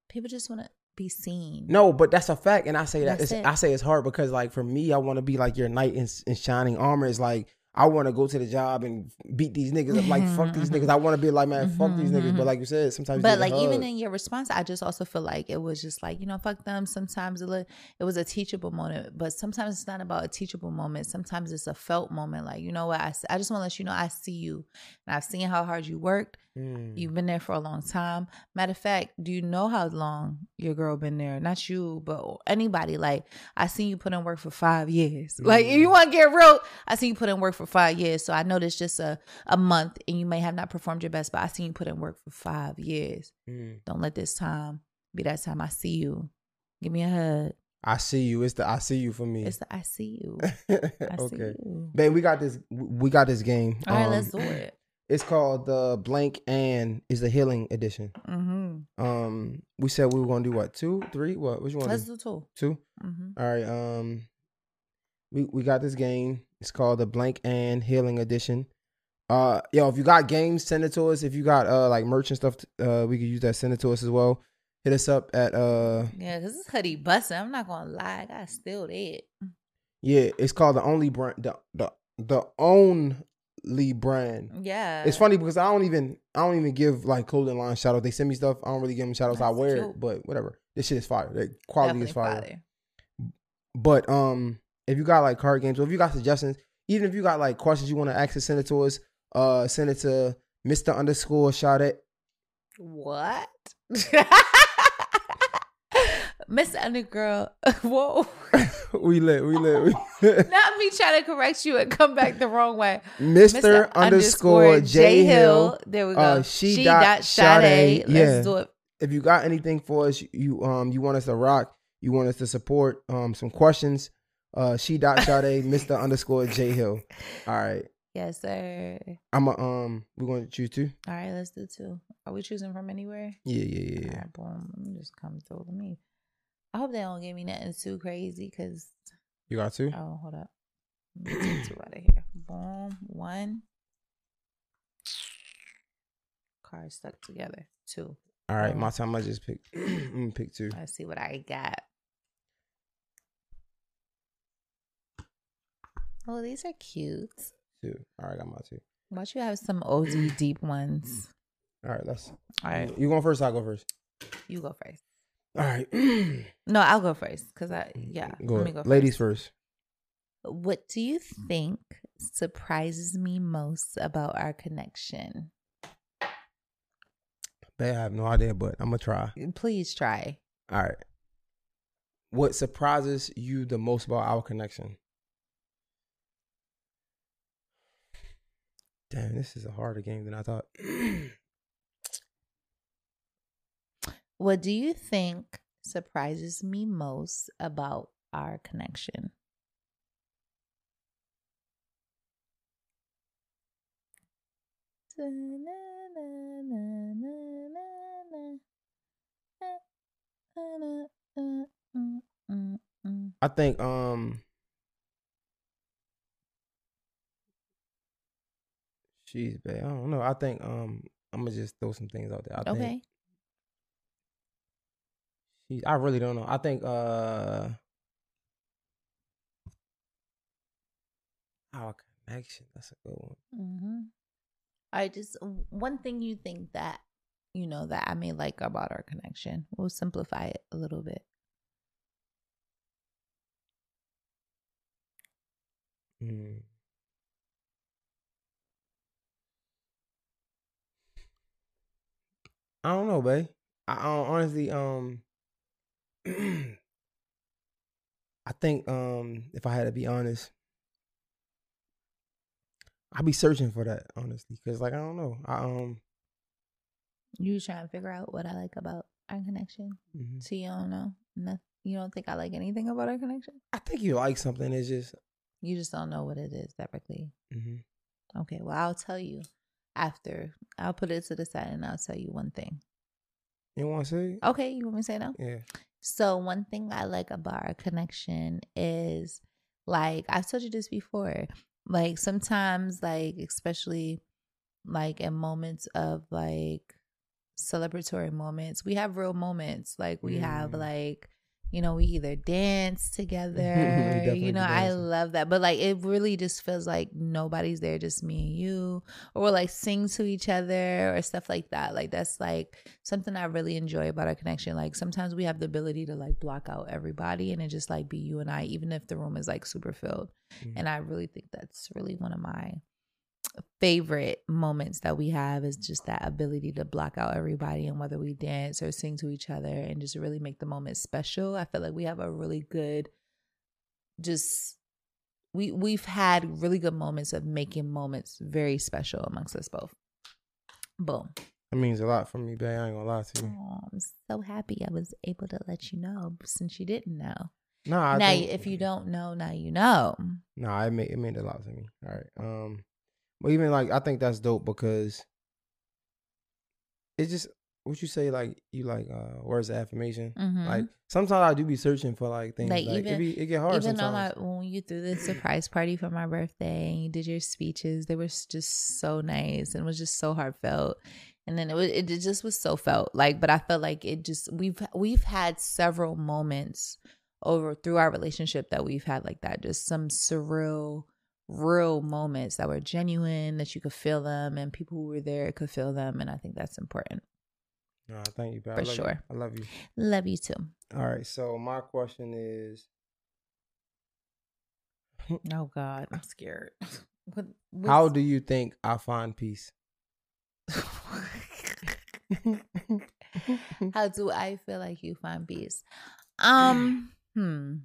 people just want to be seen. no, but that's a fact, and I say that it's, it. I say it's hard because like for me, I want to be like your knight in, in shining armor. It's like I want to go to the job and beat these niggas up. Like fuck these niggas. I want to be like man, fuck these niggas. Mm-hmm, but mm-hmm. like you said, sometimes. But like even in your response, I just also feel like it was just like you know fuck them. Sometimes it, it was a teachable moment, but sometimes it's not about a teachable moment. Sometimes it's a felt moment. Like you know what, I I just want to let you know I see you, and I've seen how hard you worked. Mm. You've been there for a long time. Matter of fact, do you know how long your girl been there? Not you, but anybody. Like I seen you put in work for five years. Like if you want to get real, I seen you put in work for five years. So I know this just a a month, and you may have not performed your best, but I seen you put in work for five years. Mm. Don't let this time be that time. I see you. Give me a hug. I see you. It's the I see you for me. It's the I see you. I see okay, you. babe, we got this. We got this game. All right, Um, let's do it. It's called the blank and is the healing edition. Mm-hmm. Um, we said we were gonna do what two, three, what? Which one? Let's do two. two. Mm-hmm. All right. Um, we we got this game. It's called the Blank and Healing Edition. Uh, yo, if you got games, send it to us. If you got uh like merch and stuff, uh, we could use that. Send it to us as well. Hit us up at uh Yeah, because this hoodie busting. I'm not gonna lie, I got still dead. yeah. It's called the only brand the the the only brand. Yeah, It's funny because I don't even I don't even give like clothing line shout outs. They send me stuff. I don't really give them shout outs. I wear cute. it, but whatever. This shit is fire. The quality is fire. Definitely But um, if you got like card games, or if you got suggestions, even if you got like questions you want to ask, us, send it to us. Uh, send it to Mister underscore shot at. What? Miss Undergirl, whoa! we lit. We lit. We lit. Not me trying to correct you and come back the wrong way. Mister underscore J Hill. There we go. uh, she dot Sade. Sade. Let's Yeah. do it. If you got anything for us, you um, you want us to rock, you want us to support um, some questions. Uh, she dot Sade, Mister underscore J Hill. All right, Yes, sir. I'm a um, we're going to choose two. All right, let's do two. Are we choosing from anywhere? Yeah, yeah, yeah, All yeah. right, boom. Let me just come through. Let me. I hope they don't give me nothing too crazy because You got two. Oh, hold up. Let me take two out of here. Boom. One. Cards stuck together. Two. All right, my time. I just pick. Pick two. Let's see what I got. Oh, these are cute. Two. All right, I got my two. Why don't you have some OG deep ones? All right, let's. All right, You going first? I'll go first. you go first. All right. No, I'll go first because I mm, yeah. go let me go. Ladies first. First. What do you mm. think surprises me most about our connection? Babe, I have no idea, but I'm gonna try. Mm, please try. All right. What surprises you the most about our connection? Damn, this is a harder game than I thought. What do you think surprises me most about our connection? I think um Jeez, babe. I don't know. I think um I'm gonna just throw some things out there. I Okay. think I really don't know. I think uh our connection. That's a good one. Mm-hmm. I just one thing you think that you know that I may like about our connection. We'll simplify it a little bit. Mm. I don't know, babe. I, I honestly, um, I think, um, if I had to be honest, I'd be searching for that, honestly, because, like, I don't know. I um, You trying to figure out what I like about our connection? mhm. So you don't know. No, you don't think I like anything about our connection. I think you like something. It's just, You just don't know what it is directly. mhm. Okay, well I'll tell you after. I'll put it to the side and I'll tell you one thing. you want to say? Okay, you want me to say no? Yeah. So one thing I like about our connection is like I've told you this before. Like sometimes like especially like in moments of like celebratory moments, we have real moments. Like we have Mm. like you know, we either dance together. you know, I love that. But like it really just feels like nobody's there, just me and you. Or we'll like sing to each other or stuff like that. Like that's like something I really enjoy about our connection. Like sometimes we have the ability to like block out everybody and it just like be you and I, even if the room is like super filled. Mhm. And I really think that's really one of my favorite moments that we have is just that ability to block out everybody and whether we dance or sing to each other and just really make the moment special. I feel like we have a really good just we we've had really good moments of making moments very special amongst us both. Boom. That means a lot for me, babe. I ain't gonna lie to you. Oh, I'm so happy I was able to let you know since you didn't know. Nah, I now, think, if you don't know, now you know. Nah, it made it meant a lot to me. All right. Um, but even like I think that's dope because it's just what you say like you like uh words of affirmation. Mhm. Like sometimes I do be searching for like things Like, like, even- it be it get hard Even sometimes. my when you threw the surprise party for my birthday and you did your speeches, they were just so nice and it was just so heartfelt. And then it was it just was so felt like, but I felt like it just we've we've had several moments over through our relationship that we've had like that, just some surreal, real moments that were genuine that you could feel them and people who were there could feel them, and I think that's important Nah, thank you, babe. I for love you. sure. I love you. Love you too. All right. So my question is, Oh God, I'm scared. What, how do you think I find peace? How do I feel like you find peace? Um, hmm.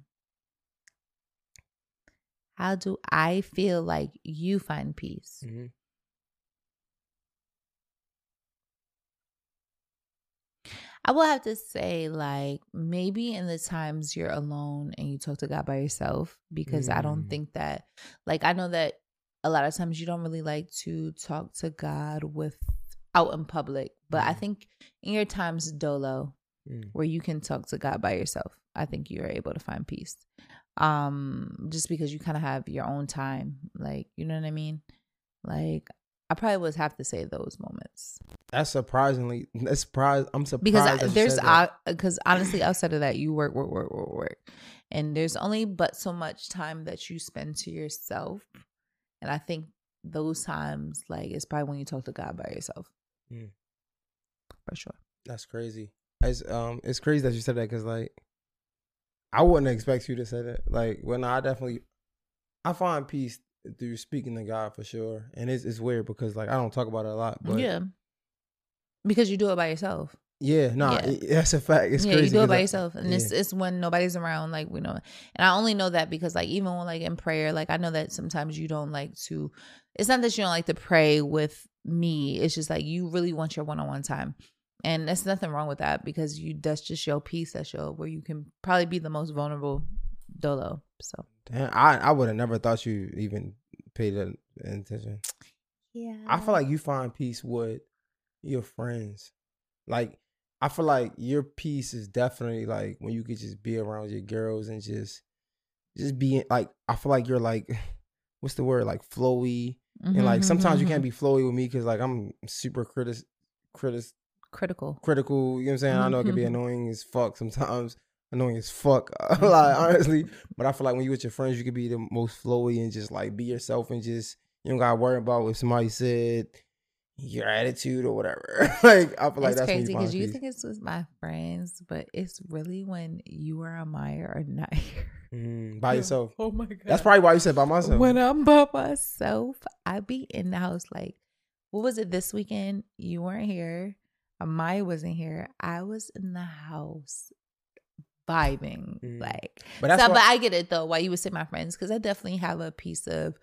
How do I feel like you find peace? Mhm. I will have to say, like, maybe in the times you're alone and you talk to God by yourself, because I don't Mm. think that, like, I know that a lot of times you don't really like to talk to God with out in public, but I Mm. think in your times dolo, Mm. where you can talk to God by yourself, I think you're able to find peace. Um, just because you kind of have your own time, like, you know what I mean? Like, I probably would have to say those moments That's surprisingly. That's surprised. I'm surprised because I, there's because honestly outside of that you work work work work work and there's only but so much time that you spend to yourself and i think those times like it's probably when you talk to god by yourself Mm. for sure That's crazy. It's um, it's crazy that you said that because like, I wouldn't expect you to say that. Like, when I definitely, I find peace through speaking to God for sure, and it's it's weird because like I don't talk about it a lot, but yeah, yeah because you do it by yourself yeah, nah, Yeah. that's a fact. It's yeah crazy. you do it by I- yourself and it's it's when nobody's around like we know and i only know that because like even when like in prayer like i know that sometimes you don't like to it's not that you don't like to pray with me it's just like you really want your one-on-one time And there's nothing wrong with that because you that's just your piece, that's your where you can probably be the most vulnerable dolo. So Damn, I I would have never thought you even paid that attention. yeah. I feel like you find peace with your friends. Like I feel like your peace is definitely like when you could just be around your girls and just just be like I feel like you're like what's the word like flowy and like mm-hmm, sometimes you mm-hmm, can't mm-hmm. be flowy with me because like I'm super critic critic critical. critical. You know what I'm saying? I know it can be Mhm. annoying as fuck sometimes. Annoying as fuck, like honestly. But I feel like when you with your friends, you can be the most flowy and just like be yourself and just you don't gotta worry about if somebody said your attitude or whatever. like I feel like it's that's crazy because you think it's with my friends, but it's really when you or Amaya are not here. mm, by yourself. Oh my god. That's probably why you said by myself. When I'm by myself, I be in the house like, what was it this weekend? You weren't here. Amaya wasn't here. I was in the house vibing. Mm. Like, but so, but I get it though. Why you would say my friends? Because I definitely have a piece of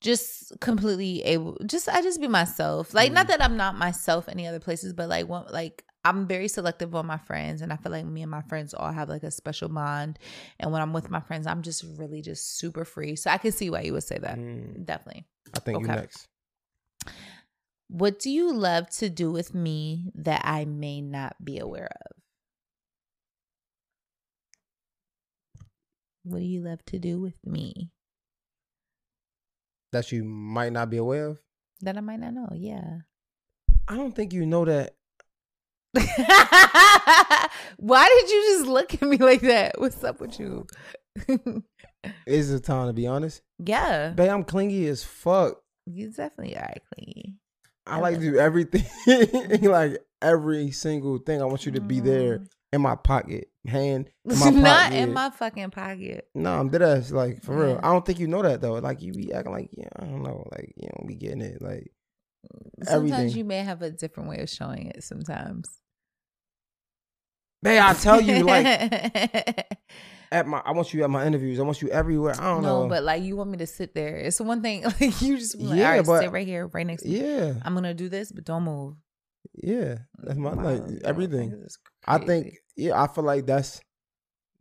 just completely able. Just I just be myself. Like, not Mm. that I'm not myself any other places, but like, one like. I'm very selective on my friends, and I feel like me and my friends all have like a special bond. And when I'm with my friends, I'm just really just super free. So I can see why you would say that. Mm, Definitely. I think you Okay. next. What do you love to do with me that I may not be aware of? What do you love to do with me That you might not be aware of. that I might not know? Yeah. I don't think you know that. Why did you just look at me like that? What's up with you? Is the time to be honest? yeah. Babe, I'm clingy as fuck. You definitely are clean. I like to do everything, like every single thing. I want you to be there in my pocket, hand in my Mm. Not pocket. in my fucking pocket. No, I'm dead ass. Like for real. I don't think you know that though. Like you be acting like yeah, I don't know. Like you don't be getting it. Like Sometimes Everything. you may have a different way of showing it sometimes. babe, I tell you, like at my, I want you at my interviews. I want you everywhere. I don't no, know. but like you want me to sit there. It's one thing like you just like, Yeah, right, but- sit right here, right next to me. yeah, I'm gonna do this, but don't move. yeah. That's my Wow, like everything. I think yeah. I feel like that's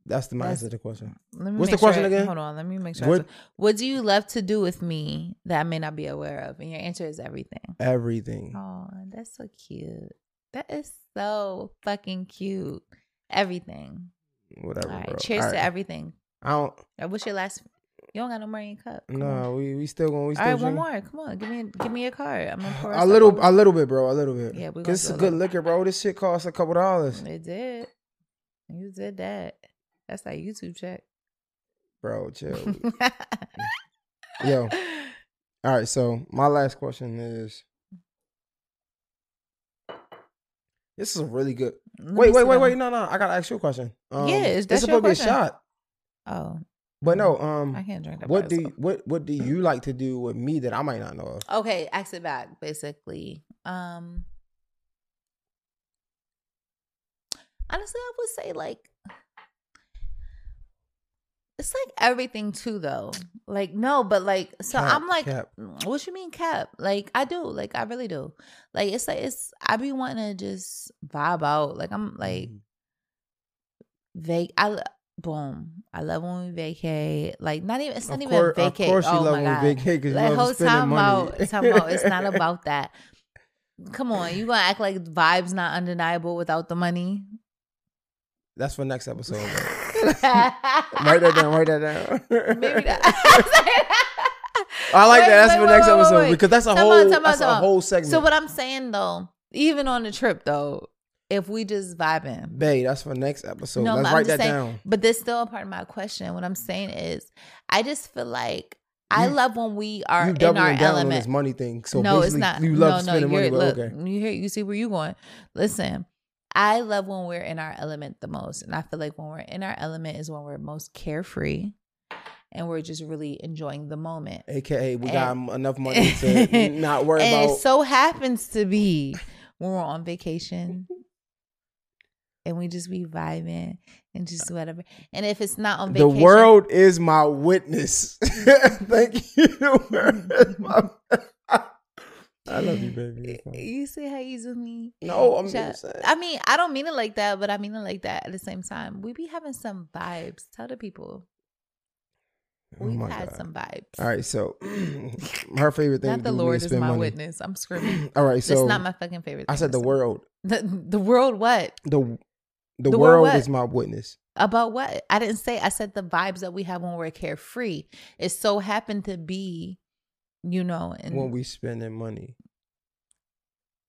that's the answer to the question. Let me What's the sure question I- again? Hold on, let me make sure. What- what, what do you love to do with me that I may not be aware of? And your answer is everything. Everything. Oh, that's so cute. That is so fucking cute. Everything. Whatever. All right. bro. Cheers All to right. everything. I don't. What's your last? You don't got no more in your cup. Come on. No, we we still going. We All still right, one more. Come on, give me give me a card. I'm gonna pour A little, over- a little bit, bro. A little bit. Yeah, we gonna Cause it's a a good liquor, bro. This shit costs a couple dollars, It did. You did that. That's that YouTube check. bro. Chill. Yo. All right. So my last question is. This is a really good. Let Wait, wait, wait, wait. No, no. I gotta ask you a question. Um, Yeah, is this that supposed to be a shot, Oh, but no. Um, I can't drink that. what do you, what what do you like to do with me that I might not know of? Okay, ask it back. Basically, um, honestly, I would say like it's like everything too, though. Like no, but like so Cap, I'm like, cap. what you mean cap? Like I do, like I really do. Like it's like it's I be wanting to just vibe out. Like I'm like Mhm. vac. I boom. I love when we vacate. Like not even. It's not Of even course, vacate. of course, you oh love my when god. we vacate because Like you love spending money. out, time out. It's not about that. Come on, you gonna act like vibes not undeniable without the money? That's for next episode. Write that down. Write that down. not. I like Wait, that. That's wait, for wait, next episode because that's a Time whole out, that's a whole segment. So what I'm saying though, even on the trip though, if we just vibing, Babe, that's for next episode. No, Let's I'm write that saying- down. But there's still a part of my question. What I'm saying is, I just feel like I You- love when we are You in our down on this element. money thing. So no, it's not. You love no, spending money, look, okay. You hear, you see where you going. Listen, I love when we're in our element the most, and I feel like when we're in our element is when we're most carefree, and we're just really enjoying the moment. AKA, we And- got enough money to not worry and about. it so happens to be when we're on vacation and we just be vibing and just whatever. And if it's not on the world is my witness. Thank you. I love you, baby. You see how you do me? No, I'm Child, just saying. I mean, I don't mean it like that, but I mean it like that at the same time. We be having some vibes. Tell the people. Oh We've my had God. some vibes. All right, so her favorite thing. Not to the do Lord is is my money. witness. I'm screaming. All right, That's so not my fucking favorite. I said the world. The the world what? The the, The world world what? is my witness. About what? I didn't say. I said the vibes that we have when we're carefree. It so happened to be, you know, and when we spending money.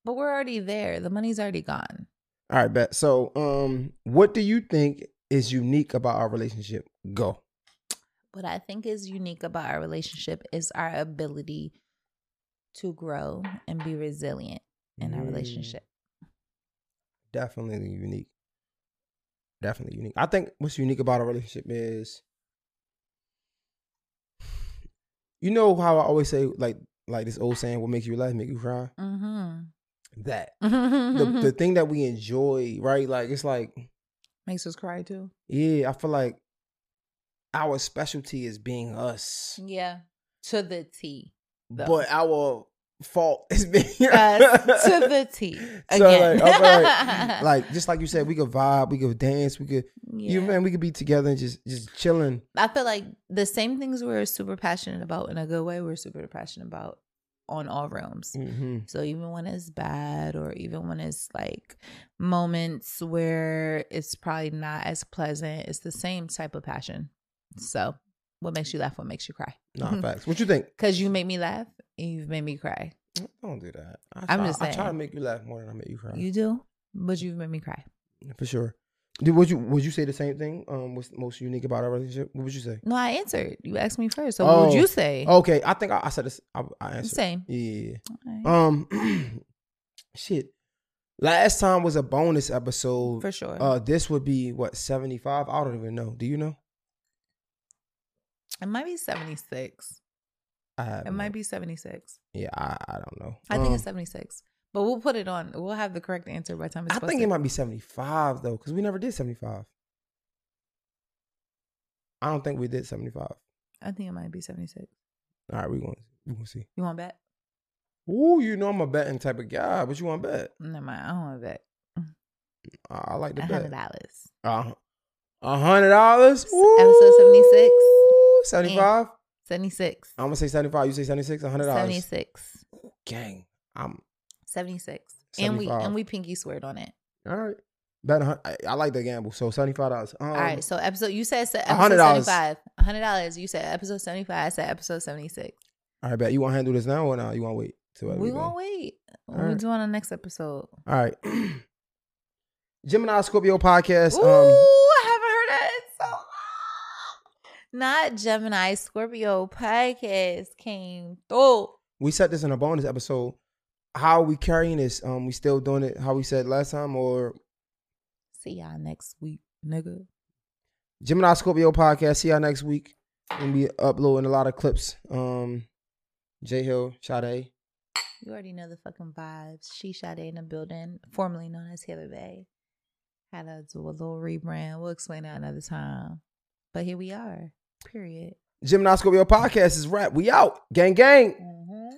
but we're already there. The money's already gone. All right, bet. So, um, what do you think is unique about our relationship? Go. What I think is unique about our relationship is our ability to grow and be resilient in our Mm. relationship. Definitely unique. Definitely unique. I think what's unique about our relationship is, you know how I always say like like this old saying, "What makes you laugh, make you cry." Mm-hmm. That the the thing that we enjoy, right? Like it's like, Makes us cry too. yeah, I feel like our specialty is being us, Yeah. To the T. though. but our fault is being to the T. So Again. like, I like, like just like you said, we could vibe, we could dance, we could, you man, we could be together and just just chilling. I feel like the same things we're super passionate about in a good way, we're super passionate about on all realms. Mm-hmm. So even when it's bad or even when it's like moments where it's probably not as pleasant, it's the same type of passion. So what makes you laugh? What makes you cry? Nah, facts. What you think? Because you make me laugh and you've made me cry. Don't do that. I I'm try, just I try to make you laugh more than I make you cry. You do, but you've made me cry. for sure. Did would you would you say the same thing? Um, what's most unique about our relationship? What would you say? No, I answered. You asked me first. So what would Oh. you say? Okay, I think I, I said this. I, I answered. Same. Yeah. Um, shit. Last time was a bonus episode. For sure. Uh, this would be what seventy five. I don't even know. Do you know? It might be 76. I have It no- might be 76. Yeah, I, I don't know. I think Um, it's 76. But we'll put it on. We'll have the correct answer by the time it's I think it might be 75 though, because we never did 75. I don't think we did 75. I think it might be 76. All right, we going we gonna see. You want to bet? Ooh, you know I'm a betting type of guy, but you want to bet? Never mind. I don't want to bet. I, like to A hundred bet. dollars. Uh, A hundred dollars. Episode 76. Seventy-five. 76. I'm gonna say seventy-five. You say 76? $100. 76. Gang. I'm 76. And we and we pinky sweared on it. all right. Bet I, I like the gamble. So seventy-five dollars. Um, All right. So episode you said episode $100. 75. $100. You said episode 75. I said episode 76. All right, bet. You want to handle this now or now? You want to wait till we gonna wait. All We'll right. do on the next episode. All right. Gemini Scorpio podcast. Ooh, Um, I haven't heard that in so long. Not Gemini Scorpio podcast came through. we said this in a bonus episode. How are we carrying this? Um, we still doing it how we said last time, or See y'all next week, nigga. Gemini Scorpio podcast. See y'all next week. We'll be uploading a lot of clips. Um, J Hill, Sade. You already know the fucking vibes. She Sade in the building, formerly known as Taylor Bay. Had to do a little rebrand. We'll explain that another time. But here we are. Period. Gemini Scorpio podcast is right. We out. Gang, gang. Mm-hmm.